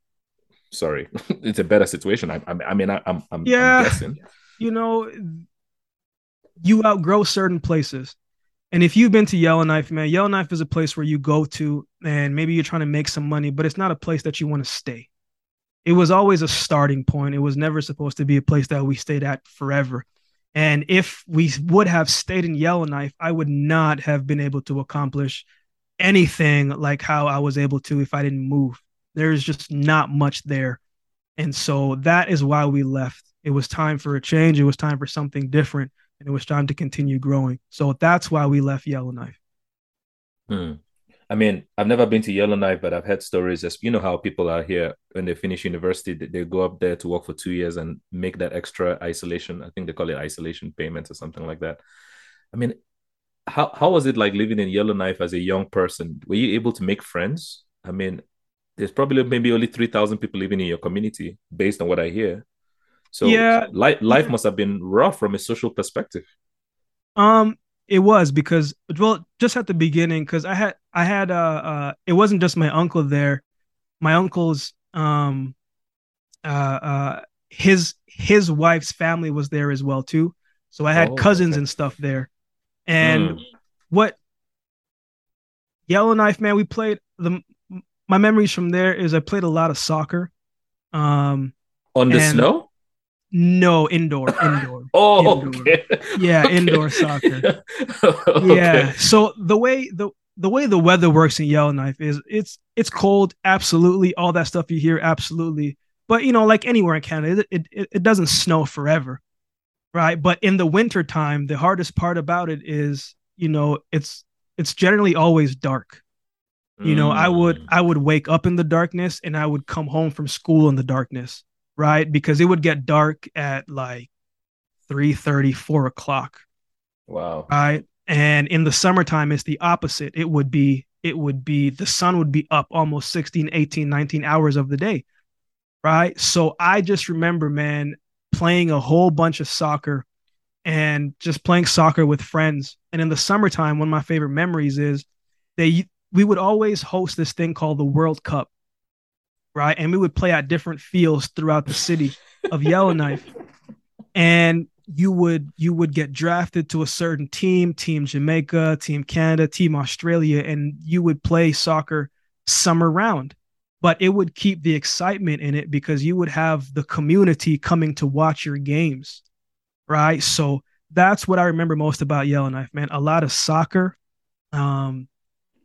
S1: Sorry, it's a better situation. I, I, I mean, I, I'm I'm
S2: yeah.
S1: I'm guessing.
S2: You know, you outgrow certain places. And if you've been to Yellowknife, man, Yellowknife is a place where you go to and maybe you're trying to make some money, but it's not a place that you want to stay. It was always a starting point. It was never supposed to be a place that we stayed at forever. And if we would have stayed in Yellowknife, I would not have been able to accomplish anything like how I was able to if I didn't move. There's just not much there. And so that is why we left. It was time for a change. It was time for something different. And it was time to continue growing. So that's why we left Yellowknife.
S1: Hmm. I mean, I've never been to Yellowknife, but I've heard stories. As you know, how people are here when they finish university, they, they go up there to work for two years and make that extra isolation. I think they call it isolation payments or something like that. I mean, how how was it like living in Yellowknife as a young person? Were you able to make friends? I mean, there's probably maybe only three thousand people living in your community, based on what I hear. So
S2: yeah,
S1: life life must have been rough from a social perspective.
S2: Um, it was because well, just at the beginning, because I had I had uh, uh it wasn't just my uncle there, my uncle's um uh uh his his wife's family was there as well too. So I had oh, cousins okay. and stuff there. And mm. what Yellowknife, man, we played the my memories from there is I played a lot of soccer. Um
S1: on the snow?
S2: No, indoor, indoor.
S1: oh,
S2: indoor.
S1: okay.
S2: yeah, indoor soccer. okay. Yeah. So the way the the way the weather works in Yellowknife is it's it's cold, absolutely. All that stuff you hear, absolutely. But you know, like anywhere in Canada, it it, it doesn't snow forever, right? But in the winter time, the hardest part about it is, you know, it's it's generally always dark. You know. I would mm. I would wake up in the darkness and I would come home from school in the darkness right? Because it would get dark at like 3 30, 4 o'clock.
S1: Wow.
S2: Right. And in the summertime, it's the opposite. It would be, it would be the sun would be up almost 16, 18, 19 hours of the day. Right. So I just remember, man, playing a whole bunch of soccer and just playing soccer with friends. And in the summertime, one of my favorite memories is they we would always host this thing called the World Cup right? And we would play at different fields throughout the city of Yellowknife. And you would you would get drafted to a certain team, team Jamaica, team Canada, team Australia, and you would play soccer summer round. But it would keep the excitement in it because you would have the community coming to watch your games. Right. So that's what I remember most about Yellowknife, man. A lot of soccer. Um,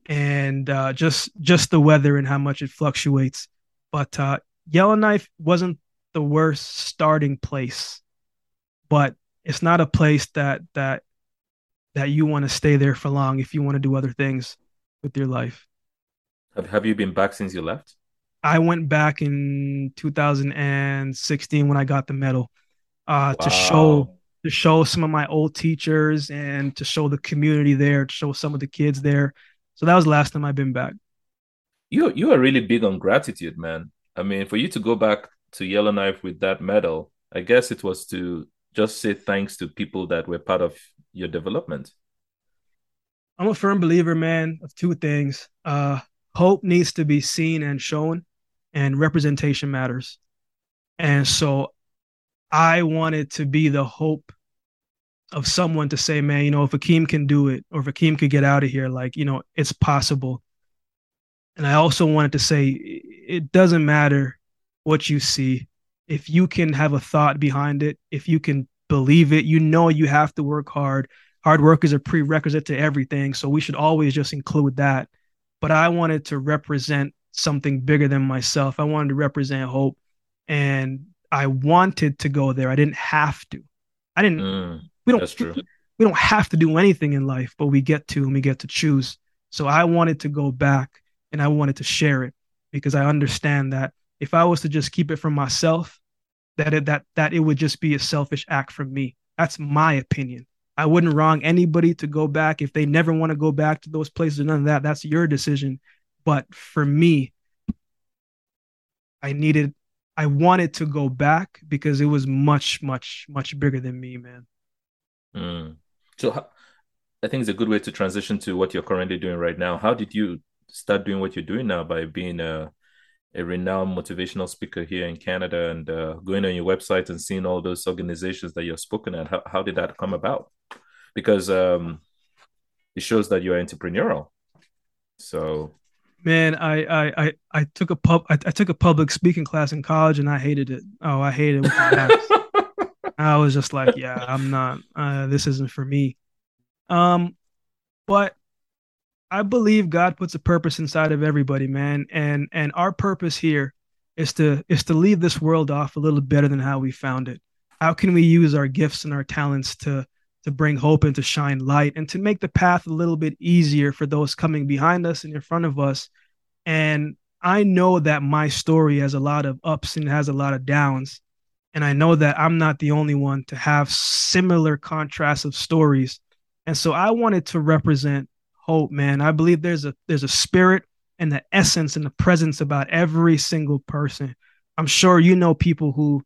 S2: and uh, just just the weather and how much it fluctuates. But uh, Yellowknife wasn't the worst starting place, but it's not a place that that that you want to stay there for long if you want to do other things with your life.
S1: Have Have you been back since you left?
S2: I went back in 2016 when I got the medal uh, wow. to show to show some of my old teachers and to show the community there, to show some of the kids there. So that was the last time I've been back
S1: you you are really big on gratitude, man. I mean, for you to go back to Yellowknife with that medal, I guess it was to just say thanks to people that were part of your development.
S2: I'm a firm believer, man, of two things. Uh, hope needs to be seen and shown, and representation matters. And so I wanted to be the hope of someone to say, man, you know, if Akeem can do it, or if Akeem could get out of here, like, you know, it's possible. And I also wanted to say it doesn't matter what you see. If you can have a thought behind it, if you can believe it, you know you have to work hard. hard work is a prerequisite to everything. So we should always just include that. But I wanted to represent something bigger than myself. I wanted to represent hope. And I wanted to go there. I didn't have to. I didn't mm, we don't that's true. we don't have to do anything in life, but we get to and we get to choose. So I wanted to go back and I wanted to share it because I understand that if I was to just keep it for myself, that it, that that it would just be a selfish act from me. That's my opinion. I wouldn't wrong anybody to go back if they never want to go back to those places. or None of that. That's your decision. But for me, I needed, I wanted to go back because it was much, much, much bigger than me, man.
S1: Mm. So, I think it's a good way to transition to what you're currently doing right now. How did you start doing what you're doing now by being a a renowned motivational speaker here in Canada and uh, going on your website and seeing all those organizations that you're spoken at. How, how did that come about? Because um, it shows that you're entrepreneurial. So,
S2: man, I I I, I took a pub I, I, took a public speaking class in college and I hated it. Oh, I hated it. I was just like, yeah, I'm not. Uh, this isn't for me. Um, but I believe God puts a purpose inside of everybody, man. And and our purpose here is to is to leave this world off a little better than how we found it. How can we use our gifts and our talents to to bring hope and to shine light and to make the path a little bit easier for those coming behind us and in front of us. And I know that my story has a lot of ups and has a lot of downs. And I know that I'm not the only one to have similar contrasts of stories. And so I wanted to represent hope, man. I believe there's a there's a spirit and the essence and the presence about every single person. I'm sure you know people who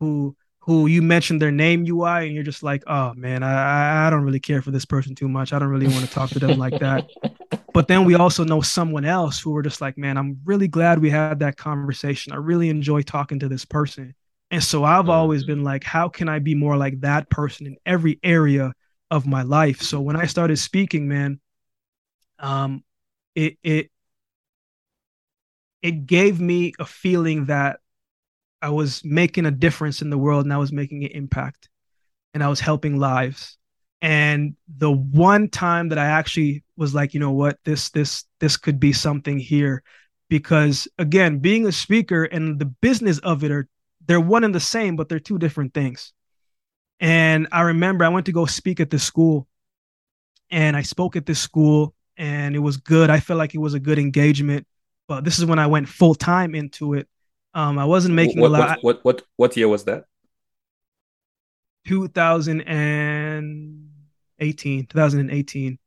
S2: who who you mentioned their name UI and you're just like, oh man, I I don't really care for this person too much. I don't really want to talk to them like that. But then we also know someone else who were just like, man, I'm really glad we had that conversation. I really enjoy talking to this person. And so I've always mm-hmm. been like, how can I be more like that person in every area of my life? So when I started speaking, man, um, it it it gave me a feeling that I was making a difference in the world and I was making an impact and I was helping lives. And the one time that I actually was like, you know what, this this this could be something here because again, being a speaker and the business of it are they're one and the same, but they're two different things. And I remember I went to go speak at this school and I spoke at this school and it was good. I felt like it was a good engagement. But this is when I went full time into it. Um, I wasn't making
S1: what,
S2: a
S1: lot. What, what what what year was that?
S2: 2018, 2018.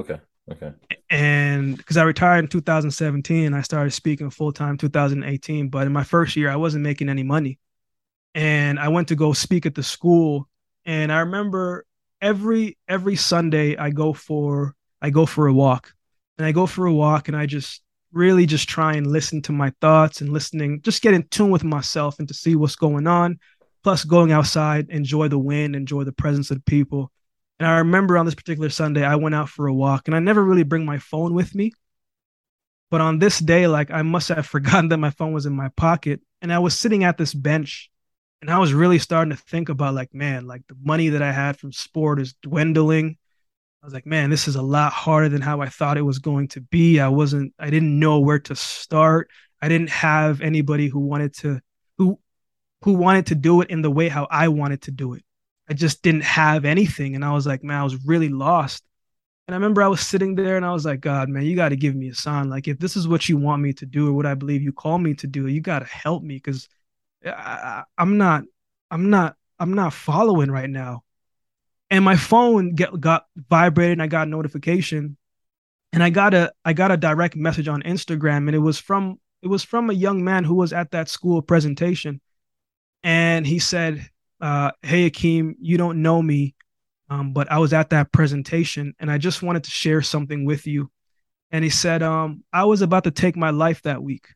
S1: Okay. Okay.
S2: And because I retired in 2017, I started speaking full time 2018. But in my first year, I wasn't making any money, and I went to go speak at the school. And I remember every every Sunday I go for I go for a walk and I go for a walk and I just really just try and listen to my thoughts and listening, just get in tune with myself and to see what's going on. Plus, going outside, enjoy the wind, enjoy the presence of the people. And I remember on this particular Sunday, I went out for a walk and I never really bring my phone with me. But on this day, like I must have forgotten that my phone was in my pocket. And I was sitting at this bench and I was really starting to think about, like, man, like the money that I had from sport is dwindling. I was like, man, this is a lot harder than how I thought it was going to be. I wasn't, I didn't know where to start. I didn't have anybody who wanted to, who, who wanted to do it in the way how I wanted to do it. I just didn't have anything. And I was like, man, I was really lost. And I remember I was sitting there and I was like, God, man, you got to give me a sign. Like, if this is what you want me to do or what I believe you call me to do, you got to help me because I'm not, I'm not, I'm not following right now and my phone get, got vibrated and I got a notification. And I got a I got a direct message on Instagram and it was from it was from a young man who was at that school presentation. And he said uh, hey Akeem you don't know me um, but I was at that presentation and I just wanted to share something with you. And he said um, I was about to take my life that week.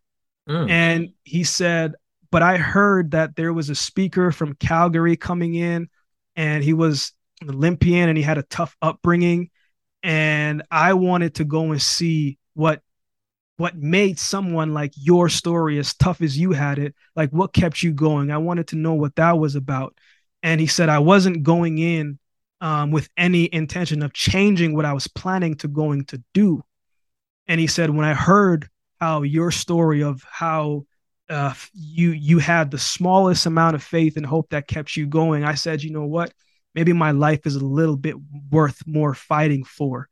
S2: Mm. and he said but I heard that there was a speaker from Calgary coming in and he was an Olympian and he had a tough upbringing. And I wanted to go and see what what made someone like your story as tough as you had it like what kept you going i wanted to know what that was about and he said i wasn't going in um, with any intention of changing what I was planning to going to do. And he said, when I heard how your story of how uh, you you had the smallest amount of faith and hope that kept you going, I said, you know what? Maybe my life is a little bit worth more fighting for.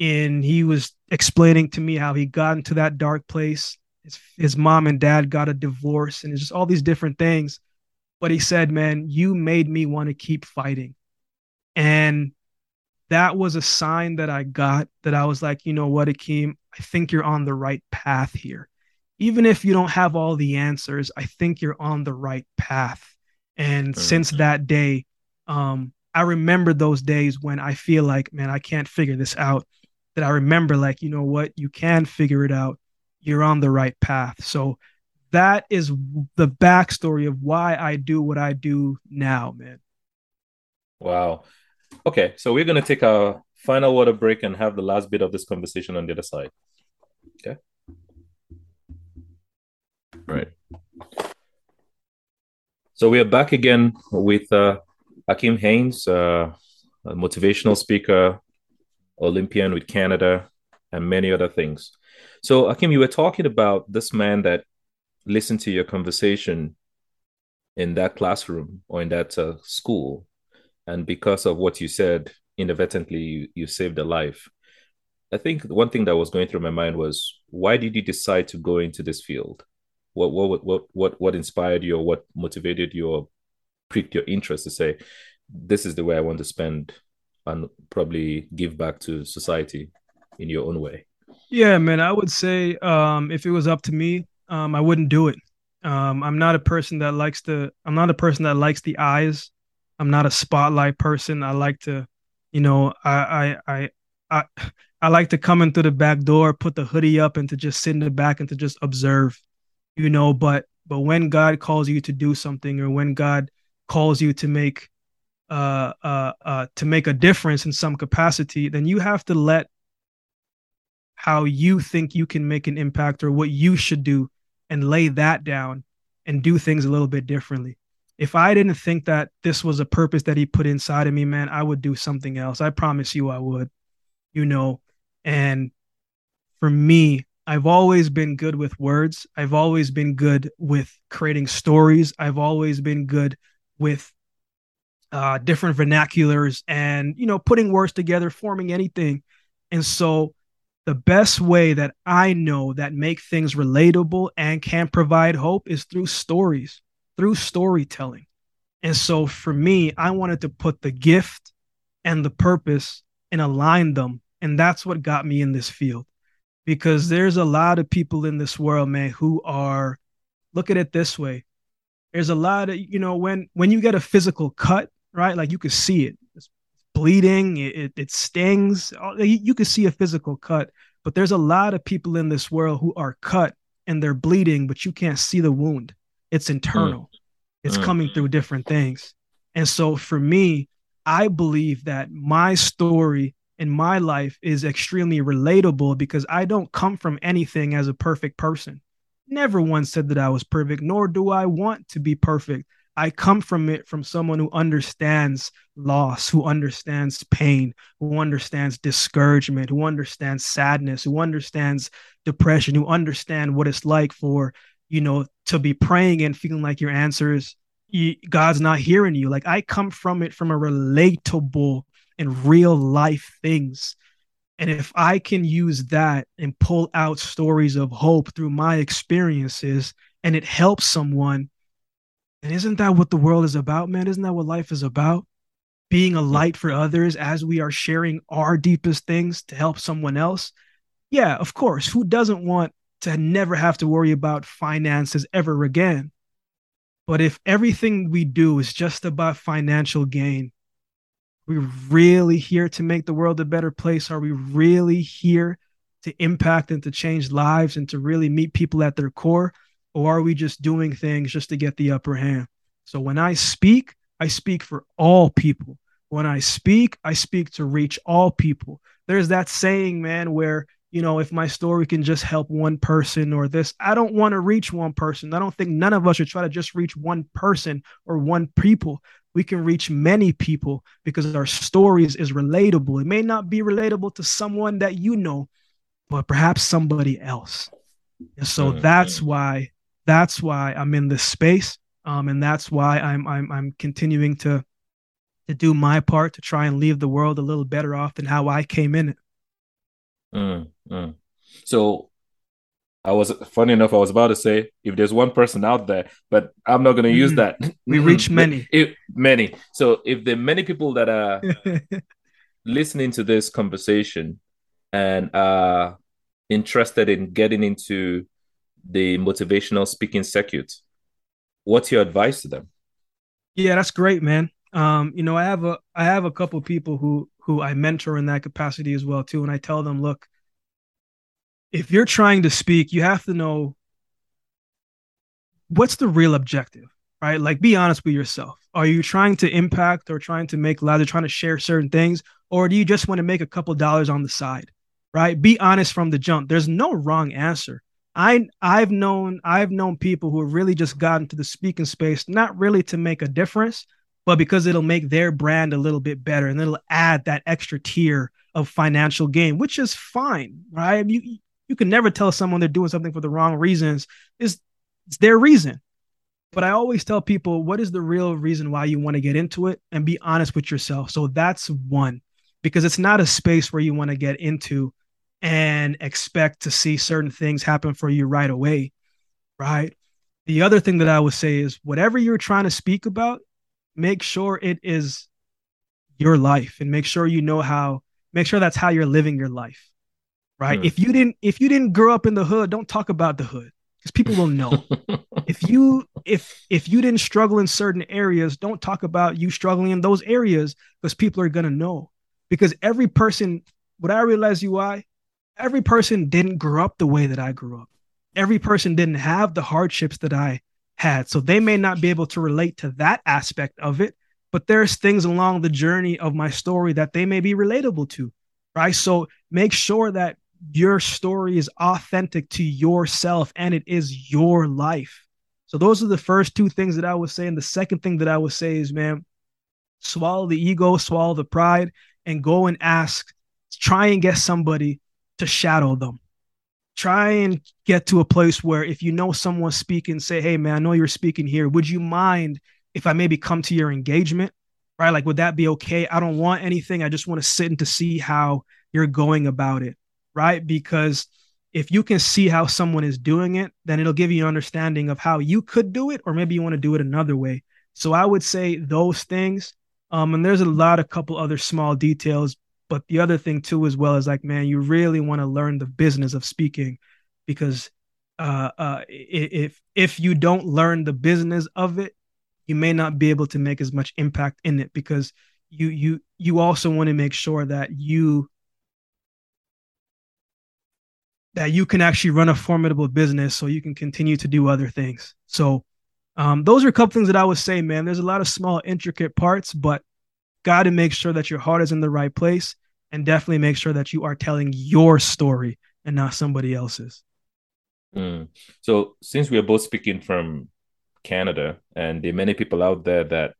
S2: And he was explaining to me how he got into that dark place. His, his mom and dad got a divorce and it's just all these different things. But he said, man, you made me want to keep fighting. And that was a sign that I got that I was like, you know what, Akeem, I think you're on the right path here. Even if you don't have all the answers, I think you're on the right path. And mm-hmm. since that day, um, I remember those days when I feel like, man, I can't figure this out. That I remember, like, you know what, you can figure it out. You're on the right path. So that is the backstory of why I do what I do now, man.
S1: Wow. Okay, so we're going to take a final water break and have the last bit of this conversation on the other side. Okay. Right. So we are back again with uh, Akeem Haynes, uh, a motivational speaker, Olympian with Canada, and many other things. So, Akeem, you were talking about this man that listened to your conversation in that classroom or in that uh, school. And because of what you said inadvertently you, you saved a life. I think one thing that was going through my mind was why did you decide to go into this field? What what what what what inspired you or what motivated you or pricked your interest to say this is the way i want to spend and probably give back to society in your own way
S2: yeah man i would say um if it was up to me um i wouldn't do it um i'm not a person that likes to i'm not a person that likes the eyes I'm not a spotlight person. I like to, you know, I I I I, I like to come in through the back door, put the hoodie up, and to just sit in the back and to just observe, you know. But but when God calls you to do something, or when God calls you to make uh uh uh to make a difference in some capacity, then you have to let how you think you can make an impact or what you should do and lay that down and do things a little bit differently if I didn't think that this was a purpose that he put inside of me, man, I would do something else. I promise you I would, you know. And for me, I've always been good with words. I've always been good with creating stories. I've always been good with uh, different vernaculars and, you know, putting words together, forming anything. And so the best way that I know that make things relatable and can provide hope is through stories through storytelling. And so for me, I wanted to put the gift and the purpose and align them. And that's what got me in this field. Because there's a lot of people in this world, man, who are look at it this way. There's a lot of, you know, when when you get a physical cut, right? Like you can see it. It's bleeding, it, it, it stings. You can see a physical cut, but there's a lot of people in this world who are cut and they're bleeding, but you can't see the wound. It's internal. Mm. It's mm. coming through different things. And so for me, I believe that my story in my life is extremely relatable because I don't come from anything as a perfect person. Never once said that I was perfect, nor do I want to be perfect. I come from it from someone who understands loss, who understands pain, who understands discouragement, who understands sadness, who understands depression, who understand what it's like for you know, to be praying and feeling like your answers, you, God's not hearing you. Like I come from it from a relatable and real life things. And if I can use that and pull out stories of hope through my experiences and it helps someone, isn't that what the world is about, man? Isn't that what life is about? Being a light for others as we are sharing our deepest things to help someone else. Yeah, of course. Who doesn't want to never have to worry about finances ever again. But if everything we do is just about financial gain, we really here to make the world a better place? Are we really here to impact and to change lives and to really meet people at their core? Or are we just doing things just to get the upper hand? So when I speak, I speak for all people. When I speak, I speak to reach all people. There's that saying, man, where you know, if my story can just help one person or this, I don't want to reach one person. I don't think none of us should try to just reach one person or one people. We can reach many people because our stories is relatable. It may not be relatable to someone that you know, but perhaps somebody else. And so mm-hmm. that's why that's why I'm in this space. Um, and that's why I'm I'm I'm continuing to to do my part to try and leave the world a little better off than how I came in it.
S1: Mm, mm. So I was funny enough. I was about to say if there's one person out there, but I'm not going to use mm. that.
S2: We reach many,
S1: if, many. So if the many people that are listening to this conversation and are interested in getting into the motivational speaking circuit, what's your advice to them?
S2: Yeah, that's great, man. Um, you know, I have a I have a couple people who who I mentor in that capacity as well too, and I tell them, look, if you're trying to speak, you have to know what's the real objective, right? Like, be honest with yourself. Are you trying to impact or trying to make loud, or trying to share certain things, or do you just want to make a couple dollars on the side, right? Be honest from the jump. There's no wrong answer. I I've known I've known people who have really just gotten to the speaking space not really to make a difference, but because it'll make their brand a little bit better and it'll add that extra tier of financial gain, which is fine, right? You you can never tell someone they're doing something for the wrong reasons. Is it's their reason. But I always tell people what is the real reason why you want to get into it and be honest with yourself. So that's one because it's not a space where you want to get into and expect to see certain things happen for you right away, right? The other thing that I would say is whatever you're trying to speak about, make sure it is your life and make sure you know how make sure that's how you're living your life right? Hmm. if you didn't if you didn't grow up in the hood don't talk about the hood because people will know. If you if if you didn't struggle in certain areas don't talk about you struggling in those areas because people are going to know. Because every person what i realize ui every person didn't grow up the way that i grew up. Every person didn't have the hardships that i had. So they may not be able to relate to that aspect of it, but there's things along the journey of my story that they may be relatable to, right? So make sure that your story is authentic to yourself and it is your life. So those are the first two things that I would say. And the second thing that I would say is, man, swallow the ego, swallow the pride, and go and ask, try and get somebody to shadow them try and get to a place where if you know someone's speaking, say, hey man, I know you're speaking here. Would you mind if I maybe come to your engagement? Right? Like, would that be okay? I don't want anything. I just want to sit and to see how you're going about it. Right. Because if you can see how someone is doing it, then it'll give you an understanding of how you could do it, or maybe you want to do it another way. So I would say those things. Um, and there's a lot of couple other small details, but the other thing too, as well, is like, man, you really want to learn the business of speaking, because uh, uh, if if you don't learn the business of it, you may not be able to make as much impact in it because you you you also want to make sure that you that you can actually run a formidable business so you can continue to do other things. So um, those are a couple things that I would say, man. There's a lot of small, intricate parts, but got to make sure that your heart is in the right place and definitely make sure that you are telling your story and not somebody else's.
S1: Mm. So, since we are both speaking from Canada, and there are many people out there that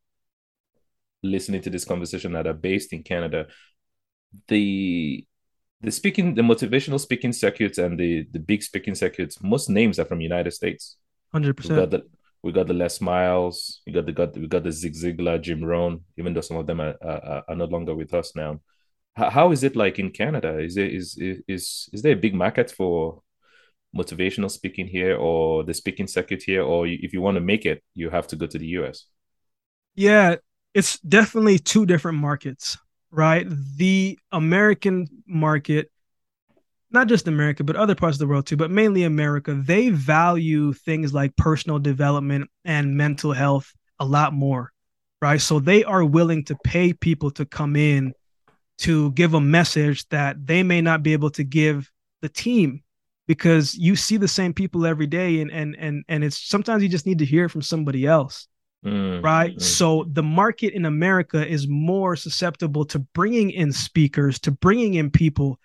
S1: listening to this conversation that are based in Canada, the the speaking, the motivational speaking circuits and the the big speaking circuits, most names are from United States.
S2: Hundred percent
S1: we got the Les Miles, we got the got we got the Zig Ziglar, Jim Rohn, even though some of them are are, are no longer with us now. How, is it like in Canada? Is there is is is there a big market for motivational speaking here, or the speaking circuit here, or if you want to make it, you have to go to the US?
S2: Yeah, it's definitely two different markets, right? The American market not just America, but other parts of the world too, but mainly America, they value things like personal development and mental health a lot more, right? So they are willing to pay people to come in to give a message that they may not be able to give the team because you see the same people every day and and and and it's sometimes you just need to hear from somebody else. Mm, right. Mm. So the market in America is more susceptible to bringing in speakers, to bringing in people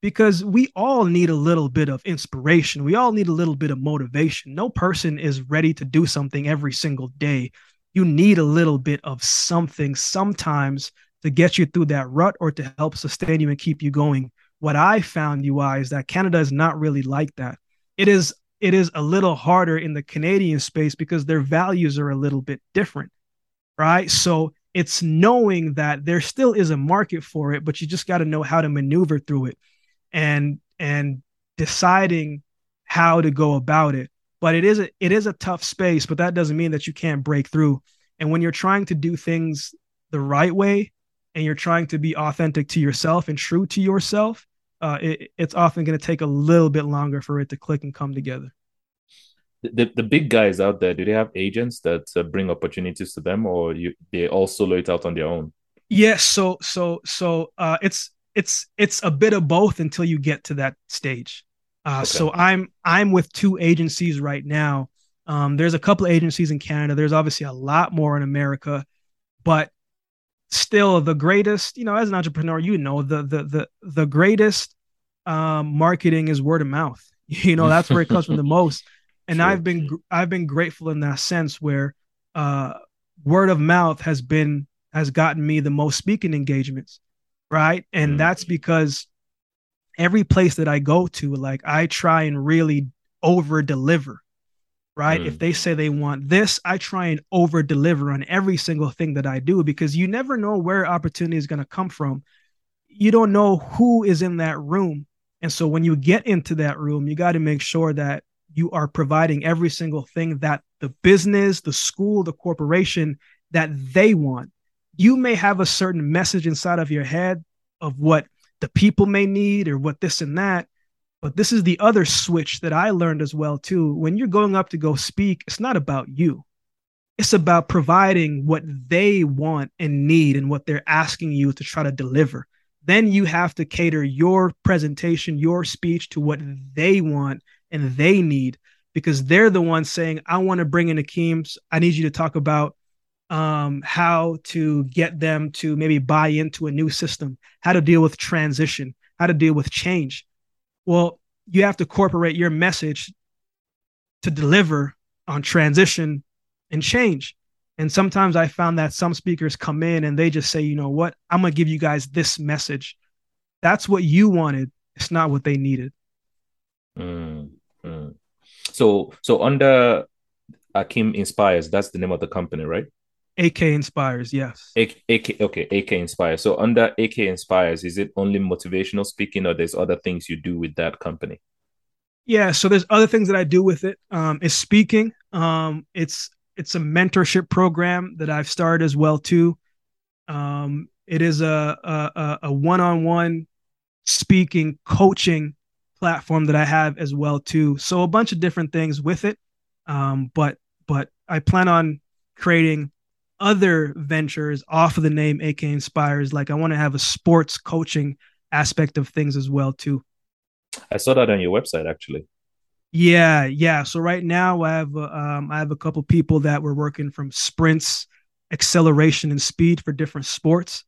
S2: because we all need a little bit of inspiration. We all need a little bit of motivation. No person is ready to do something every single day. You need a little bit of something sometimes to get you through that rut or to help sustain you and keep you going. What I found, UI, is that Canada is not really like that. It is it is a little harder in the Canadian space because their values are a little bit different, right? So it's knowing that there still is a market for it, but you just got to know how to maneuver through it and and deciding how to go about it but it is a it is a tough space but that doesn't mean that you can't break through and when you're trying to do things the right way and you're trying to be authentic to yourself and true to yourself uh, it, it's often going to take a little bit longer for it to click and come together
S1: the, the big guys out there do they have agents that uh, bring opportunities to them or you they all solo it out on their own
S2: yes so so so uh, it's it's it's a bit of both until you get to that stage. Uh, okay. So I'm I'm with two agencies right now. Um, there's a couple of agencies in Canada. There's obviously a lot more in America, but still the greatest. You know, as an entrepreneur, you know the the the the greatest um, marketing is word of mouth. You know, that's where it comes from the most. And sure. I've been I've been grateful in that sense where uh, word of mouth has been has gotten me the most speaking engagements right? And mm. that's because every place that I go to, like I try and really over deliver, right? Mm. If they say they want this, I try and over deliver on every single thing that I do because you never know where opportunity is going to come from. You don't know who is in that room. And so when you get into that room, you got to make sure that you are providing every single thing that the business, the school, the corporation that they want you may have a certain message inside of your head of what the people may need or what this and that but this is the other switch that i learned as well too. When you're going up to go speak it's not about you. It's about providing what they want and need and what they're asking you to try to deliver. Then you have to cater your presentation your speech to what they want and they need because they're the ones saying i want to bring in Akeem i need you to talk about um, how to get them to maybe buy into a new system, how to deal with transition, how to deal with change. Well, you have to incorporate your message to deliver on transition and change. And sometimes I found that some speakers come in and they just say, you know what, I'm going to give you guys this message. That's what you wanted. It's not what they needed.
S1: Mm. So, so under Akeem Inspires, that's the name of the company, right?
S2: AK Inspires, yes.
S1: AK, AK, okay, AK Inspires. So under AK Inspires, is it only motivational speaking, or there's other things you do with that company?
S2: Yeah, so there's other things that I do with it. Um, it's speaking. Um, it's it's a mentorship program that I've started as well too. Um, it is a a, a one-on-one speaking coaching platform that I have as well too. So a bunch of different things with it. Um, but but I plan on creating other ventures off of the name AK Inspires. Like I want to have a sports coaching aspect of things as well too.
S1: I saw that on your website actually.
S2: Yeah, yeah. So right now I have uh, um, I have a couple people that were working from sprints, acceleration, and speed for different sports.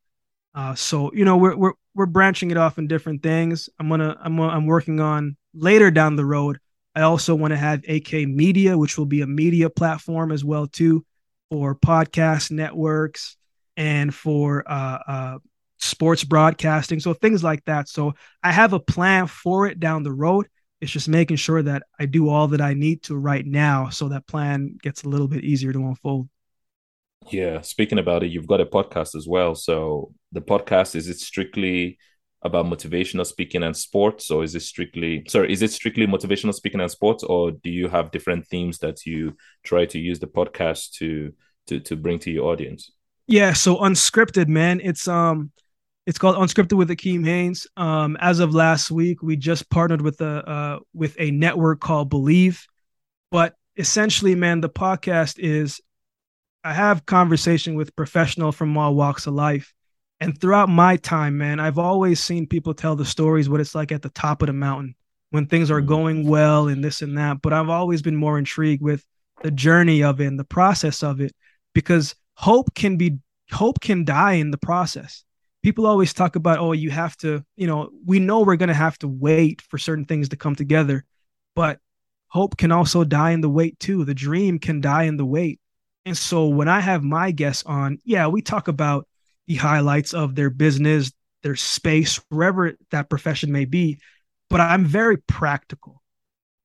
S2: Uh, so you know we're we're we're branching it off in different things. I'm gonna I'm I'm working on later down the road. I also want to have AK Media, which will be a media platform as well too for podcast networks and for uh, uh, sports broadcasting. So things like that. So I have a plan for it down the road. It's just making sure that I do all that I need to right now so that plan gets a little bit easier to unfold.
S1: Yeah. Speaking about it, you've got a podcast as well. So the podcast, is it strictly about motivational speaking and sports or is it strictly sorry is it strictly motivational speaking and sports or do you have different themes that you try to use the podcast to to to bring to your audience?
S2: Yeah so unscripted man it's um it's called unscripted with Akeem Haynes um as of last week we just partnered with a uh with a network called believe. But essentially man the podcast is i have conversation with professional from all walks of life and throughout my time, man, I've always seen people tell the stories what it's like at the top of the mountain when things are mm-hmm. going well and this and that. But I've always been more intrigued with the journey of it and the process of it because hope can be hope can die in the process. people always talk about, oh, you have to, you know, we know we're going to have to wait for certain things to come together, but hope can also die in the wait too. The dream can die in the wait. And so when I have my guests on, yeah, we talk about the highlights of their business, their space, wherever that profession may be, but I'm very practical.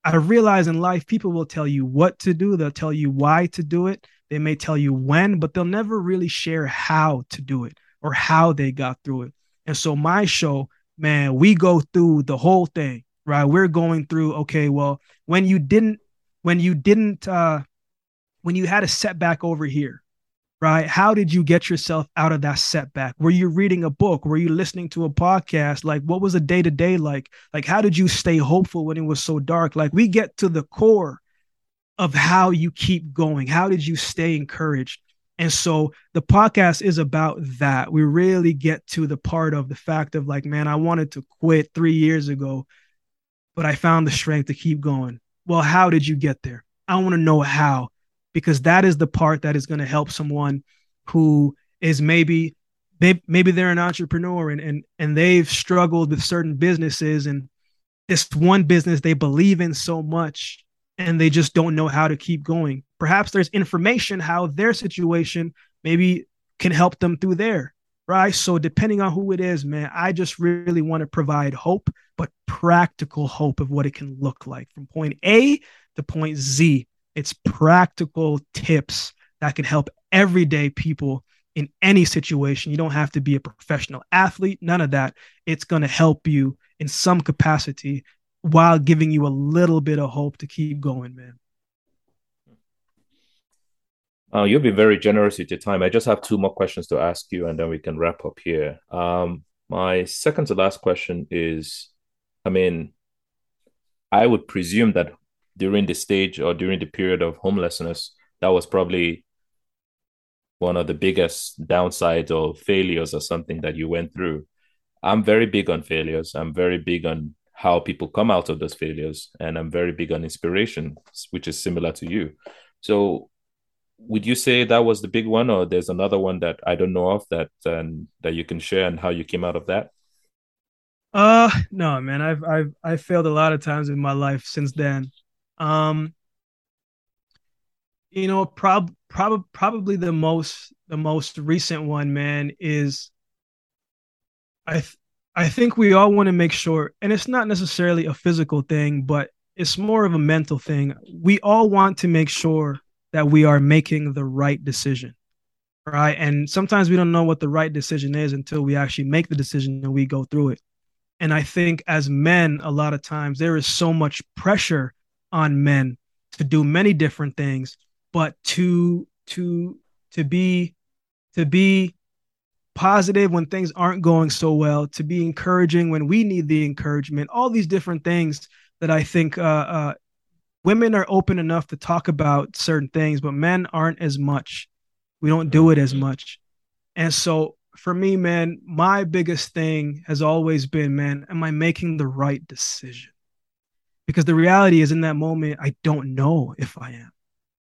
S2: I realize in life, people will tell you what to do, they'll tell you why to do it, they may tell you when, but they'll never really share how to do it or how they got through it. And so my show, man, we go through the whole thing, right? We're going through, okay, well, when you didn't, when you didn't, uh, when you had a setback over here, right? How did you get yourself out of that setback? Were you reading a book? Were you listening to a podcast? Like, what was the day to day like? Like, how did you stay hopeful when it was so dark? Like, we get to the core of how you keep going. How did you stay encouraged? And so the podcast is about that. We really get to the part of the fact of like, man, I wanted to quit three years ago, but I found the strength to keep going. Well, how did you get there? I want to know how, because that is the part that is going to help someone who is maybe they maybe they're an entrepreneur and and and they've struggled with certain businesses and this one business they believe in so much and they just don't know how to keep going. Perhaps there's information how their situation maybe can help them through there, right? So depending on who it is, man, I just really want to provide hope, but practical hope of what it can look like from point A to point Z. It's practical tips that can help everyday people in any situation. You don't have to be a professional athlete, none of that. It's going to help you in some capacity while giving you a little bit of hope to keep going, man.
S1: Uh, you'll be very generous with your time. I just have two more questions to ask you, and then we can wrap up here. Um, my second to last question is I mean, I would presume that during the stage or during the period of homelessness, that was probably one of the biggest downsides or failures or something that you went through. I'm very big on failures. I'm very big on how people come out of those failures. And I'm very big on inspiration, which is similar to you. So would you say that was the big one or there's another one that I don't know of that um, that you can share and how you came out of that?
S2: Uh no man, I've I've I've failed a lot of times in my life since then. Um you know, prob prob probably the most the most recent one, man, is I th- I think we all want to make sure, and it's not necessarily a physical thing, but it's more of a mental thing. We all want to make sure that we are making the right decision. Right. And sometimes we don't know what the right decision is until we actually make the decision and we go through it. And I think as men, a lot of times there is so much pressure on men to do many different things, but to to to be to be positive when things aren't going so well, to be encouraging when we need the encouragement, all these different things that I think uh, uh, women are open enough to talk about certain things, but men aren't as much. We don't do it as much. And so for me, man, my biggest thing has always been, man, am I making the right decision? Because the reality is, in that moment, I don't know if I am.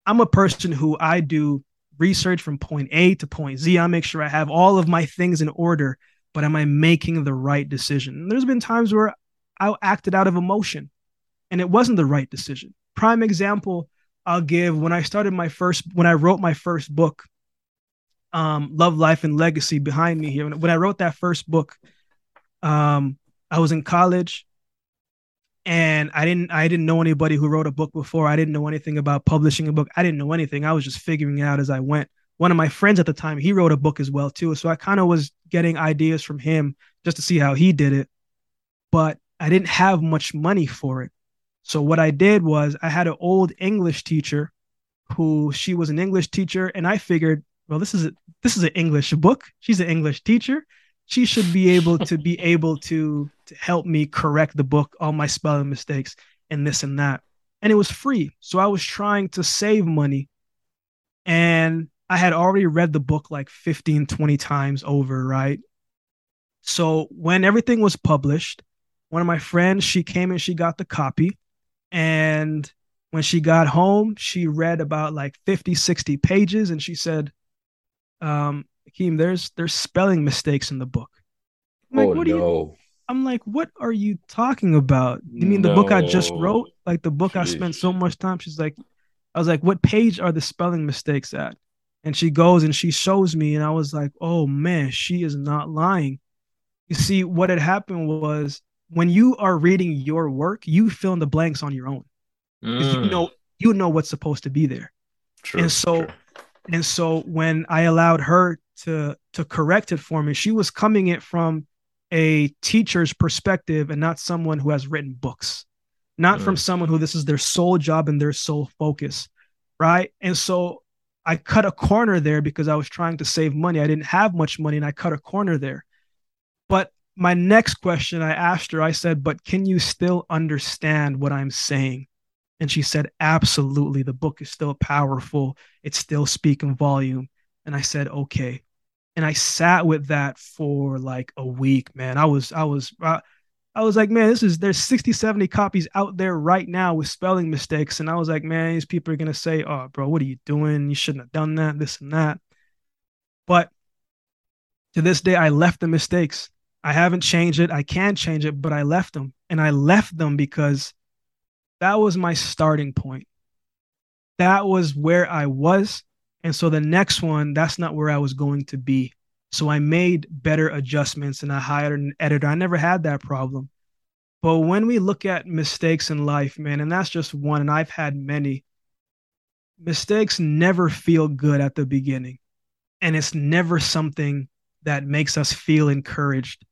S2: I'm a person who I do research from point A to point Z. I make sure I have all of my things in order, but am I making the right decision? And there's been times where I acted out of emotion and it wasn't the right decision. Prime example I'll give when I started my first, when I wrote my first book, um, Love, Life, and Legacy behind me here. When I wrote that first book, um, I was in college and I didn't I didn't know anybody who wrote a book before. I didn't know anything about publishing a book. I didn't know anything. I was just figuring it out as I went. One of my friends at the time, he wrote a book as well too. So I kind of was getting ideas from him just to see how he did it. But I didn't have much money for it. So what I did was I had an old English teacher who she was an English teacher and I figured, well this is a, this is an English book. She's an English teacher she should be able to be able to to help me correct the book all my spelling mistakes and this and that. And it was free. So i was trying to save money. And i had already read the book like 15 20 times over right? So when everything was published one of my friends she came and she got the copy. And when she got home she read about like 50 60 pages. And she said um Hakeem, there's there's spelling mistakes in the book. I'm like,
S1: oh
S2: what
S1: no.
S2: you I'm like, what are you talking about? You mean the book I just wrote? Like the book I spent so much time. She's like, I was like, what page are the spelling mistakes at? And she goes and she shows me, and I was like, oh man, she is not lying. You see, what had happened was when you are reading your work, you fill in the blanks on your own because you
S1: Mm,
S2: know you know what's supposed to be there.
S1: true,
S2: And so
S1: true.
S2: and so when I allowed her to to correct it for me, she was coming it from a teacher's perspective and not someone who has written books, not from
S1: Mm.
S2: someone who this is their sole job and their sole focus, right? And so I cut a corner there because I was trying to save money. I didn't have much money and I cut a corner there. But my next question I asked her, I said, "But can you still understand what I'm saying?" And she said, "Absolutely. The book is still powerful. It's still speaking volume." And I said, "Okay." And I sat with that for like a week, man. I was I was I, I was like, man, this is there's 60, 70 copies out there right now with spelling mistakes. And I was like, man, these people are gonna say, oh, bro, what are you doing? You shouldn't have done that, this and that. But to this day, I left the mistakes. I haven't changed it. I can change it, but I left them. And I left them because that was my starting point. That was where I was. And so the next one, that's not where I was going to be. So I made better adjustments and I hired an editor. I never had that problem. But when we look at mistakes in life, man, and that's just one, and I've had many, mistakes never feel good at the beginning. And it's never something that makes us feel encouraged.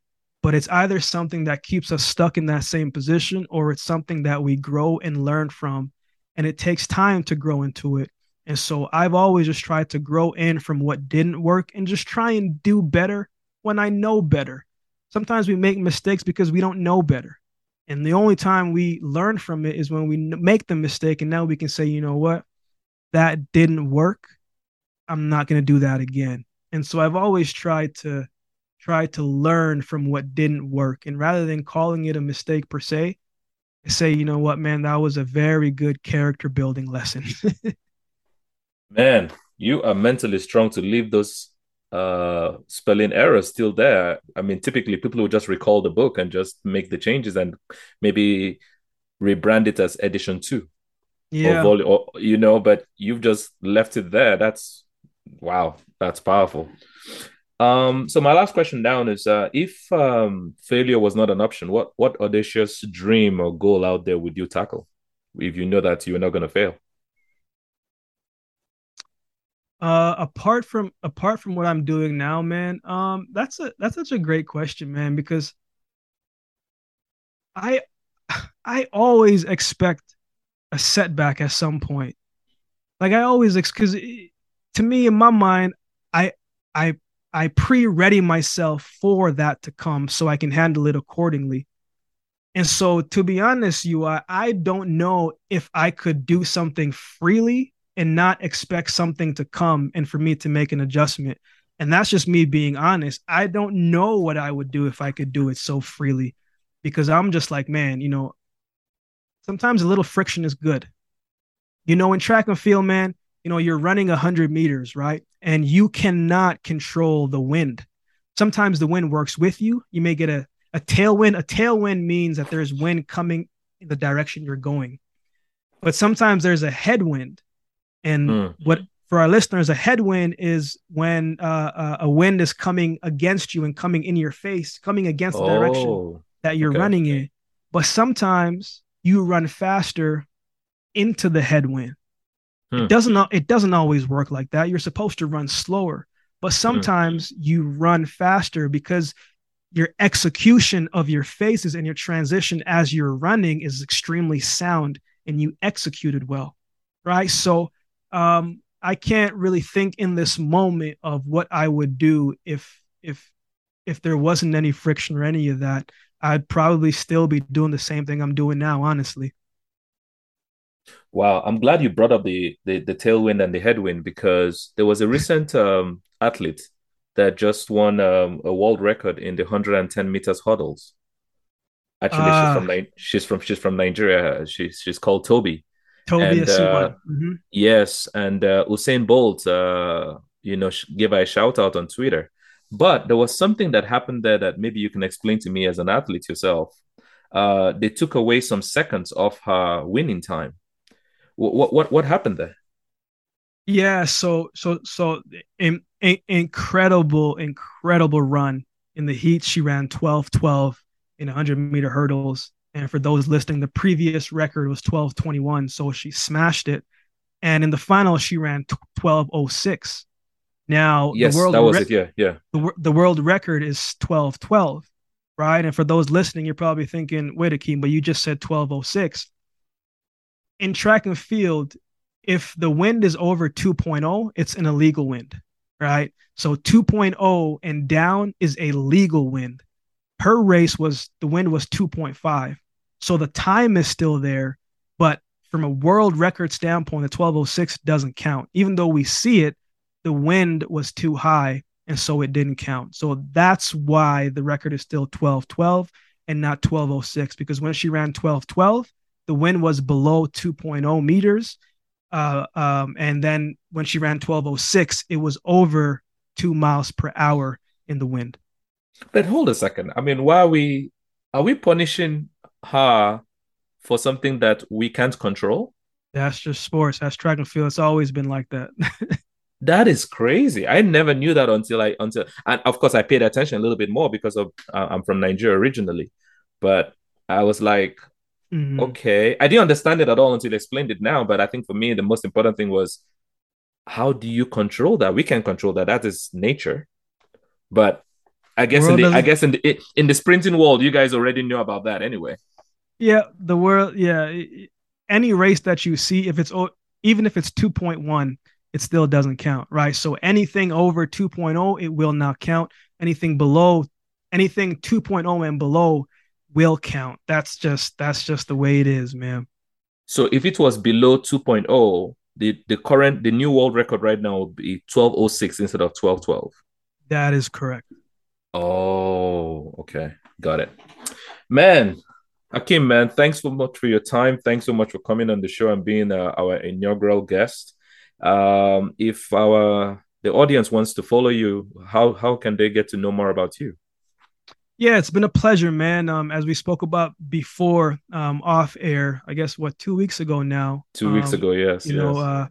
S2: But it's either something that keeps us stuck in that same position or it's something that we grow and learn from. And it takes time to grow into it. And so I've always just tried to grow in from what didn't work and just try and do better when I know better. Sometimes we make mistakes because we don't know better. And the only time we learn from it is when we make the mistake. And now we can say, you know what? That didn't work. I'm not going to do that again. And so I've always tried to try to learn from what didn't work. And rather than calling it a mistake per se, I say, you know what, man, that was a very good character building lesson.
S1: Man, you are mentally strong to leave those uh spelling errors still there. I mean, typically people will just recall the book and just make the changes and maybe rebrand it as edition two or
S2: yeah.
S1: volume or you know, but you've just left it there. That's wow, that's powerful. Um, so my last question down is uh if um failure was not an option, what what audacious dream or goal out there would you tackle if you know that you're not gonna fail?
S2: Uh, apart from apart from what I'm doing now, man, um, that's a that's such a great question, man, because I I always expect a setback at some point. Like I always because to me in my mind, I I I pre-ready myself for that to come so I can handle it accordingly. And so to be honest, you I, I don't know if I could do something freely and not expect something to come and for me to make an adjustment. And that's just me being honest. I don't know what I would do if I could do it so freely because I'm just like, man, you know, sometimes a little friction is good. You know, in track and field, man, you know, you're running 100 meters, right? And you cannot control the wind. Sometimes the wind works with you. You may get a, a tailwind. A tailwind means that there's wind coming in the direction you're going. But sometimes there's a headwind. And
S1: Mm.
S2: what for our listeners, a headwind is when uh, uh, a wind is coming against you and coming in your face, coming against the direction
S1: Oh,
S2: that you're
S1: okay.
S2: running in. But sometimes you run faster into the headwind.
S1: Hmm.
S2: It doesn't it doesn't always work like that. You're supposed to run slower, but sometimes you run faster because your execution of your phases and your transition as you're running is extremely sound and you executed well. Right? So um I can't really think in this moment of what I would do if if if there wasn't any friction or any of that. I'd probably still be doing the same thing I'm doing now, honestly.
S1: Wow, I'm glad you brought up the, the the tailwind and the headwind because there was a recent um, athlete that just won um, a world record in the 110 meters hurdles. Actually, she's
S2: Ah,
S1: from she's from she's from Nigeria. She's she's called Tobi.
S2: Tobi
S1: And uh,
S2: S1. Mhm.
S1: yes, and uh, Usain Bolt, uh, you know, gave a shout out on Twitter. But there was something that happened there that maybe you can explain to me as an athlete yourself. Uh, they took away some seconds of her winning time. What what what happened there?
S2: Yeah, so so so in, in, incredible incredible run in the heat. She ran 12-12 in 100 meter hurdles, and for those listening, the previous record was 12-21, so she smashed it. And in the final, she ran 12-06. Now,
S1: yes,
S2: the world
S1: that was it. Yeah, yeah.
S2: The, the world record is 12-12, right? And for those listening, you're probably thinking, wait, Akeem, but you just said 12-06. In track and field, if the wind is over 2.0, it's an illegal wind, right? So 2.0 and down is a legal wind. Her race was the wind was 2.5. So the time is still there, but from a world record standpoint, the 1206 doesn't count. Even though we see it, the wind was too high and so it didn't count. So that's why the record is still 1212 and not 1206 because when she ran 1212, the wind was below 2.0 meters uh, um, and then when she ran 1206, it was over two miles per hour in the wind.
S1: But hold a second. I mean, why are we are we punishing her for something that we can't control?
S2: That's just sports. That's track and field. It's always been like that.
S1: that is crazy. I never knew that until I until and of course I paid attention a little bit more because of uh, I'm from Nigeria originally, but I was like, Mm-hmm. Okay. I didn't understand it at all until you explained it now. But I think for me, the most important thing was how do you control that? We can control that. That is nature. But I guess in the I guess in the in the sprinting world, you guys already know about that anyway.
S2: Yeah, the world. Yeah, any race that you see, if it's even if it's two point one, it still doesn't count, right? So anything over 2.0, it will not count. Anything below, anything 2.0 and below will count. That's just that's just the way it is, man.
S1: So if it was below 2.0, the the current the new world record right now would be 1206 instead of 1212.
S2: That is correct.
S1: Oh, okay. Got it. Man, Akeem, man, thanks so much for your time. Thanks so much for coming on the show and being uh, our inaugural guest. Um, if our the audience wants to follow you, how how can they get to know more about you?
S2: Yeah, it's been a pleasure, man. Um, as we spoke about before, um, off air, I guess what two weeks ago now.
S1: Two um, weeks ago, yes.
S2: You
S1: yes.
S2: know, uh,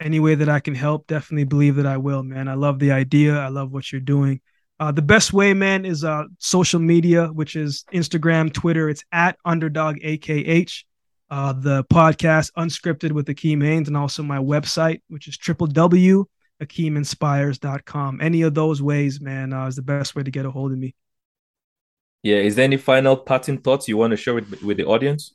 S2: any way that I can help, definitely believe that I will, man. I love the idea. I love what you're doing. Uh, the best way, man, is uh, social media, which is Instagram, Twitter. It's at underdog AKH. Uh, the podcast Unscripted with Akeem Haynes, and also my website, which is www.akeeminspires.com. Any of those ways, man, uh, is the best way to get a hold of me.
S1: Yeah, is there any final parting thoughts you want to share with, with the audience?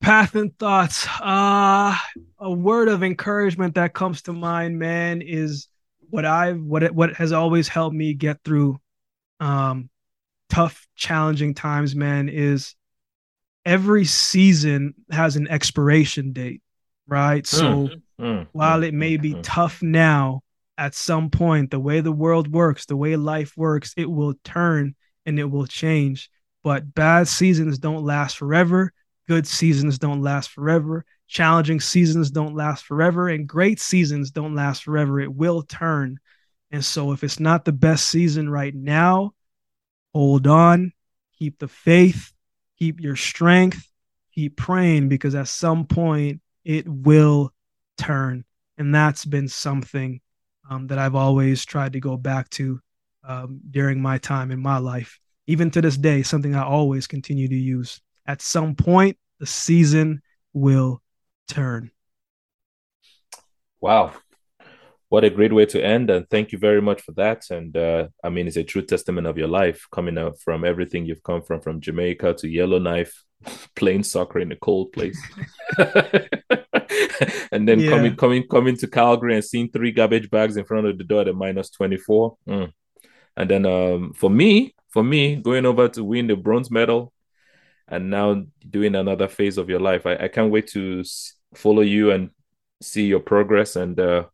S2: Path and thoughts. Uh a word of encouragement that comes to mind, man, is what I've what what has always helped me get through um tough, challenging times, man, is every season has an expiration date, right? So mm, mm, while it may be mm. tough now, at some point, the way the world works, the way life works, it will turn and it will change. But bad seasons don't last forever. Good seasons don't last forever. Challenging seasons don't last forever. And great seasons don't last forever. It will turn. And so, if it's not the best season right now, hold on, keep the faith, keep your strength, keep praying because at some point it will turn. And that's been something um, that I've always tried to go back to um, during my time in my life. Even to this day, something I always continue to use. At some point, the season will turn.
S1: Wow. What a great way to end. And thank you very much for that. And uh, I mean, it's a true testament of your life coming out from everything you've come from, from Jamaica to Yellowknife, playing soccer in a cold place. and then yeah. coming coming coming to Calgary and seeing three garbage bags in front of the door at minus 24. Mm. And then um, for me, for me, going over to win the bronze medal and now doing another phase of your life. I, I can't wait to follow you and see your progress and uh,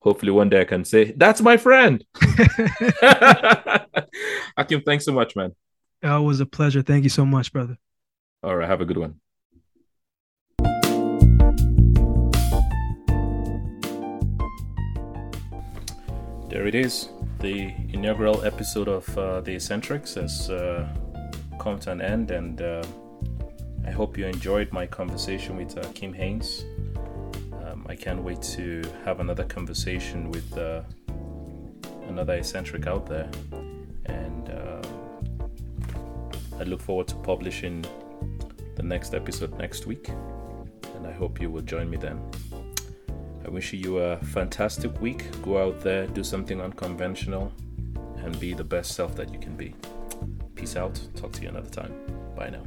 S1: hopefully one day I can say, that's my friend. Akeem, thanks so much, man.
S2: It was a pleasure. Thank you so much, brother.
S1: All right. Have a good one. There it is. the inaugural episode of uh, The Eccentrics has uh, come to an end, and uh, I hope you enjoyed my conversation with uh, Kim Haynes. Um, I can't wait to have another conversation with uh, another eccentric out there, and uh, I look forward to publishing the next episode next week, and I hope you will join me then. I wish you a fantastic week. Go out there, do something unconventional, and be the best self that you can be. Peace out. Talk to you another time. Bye now.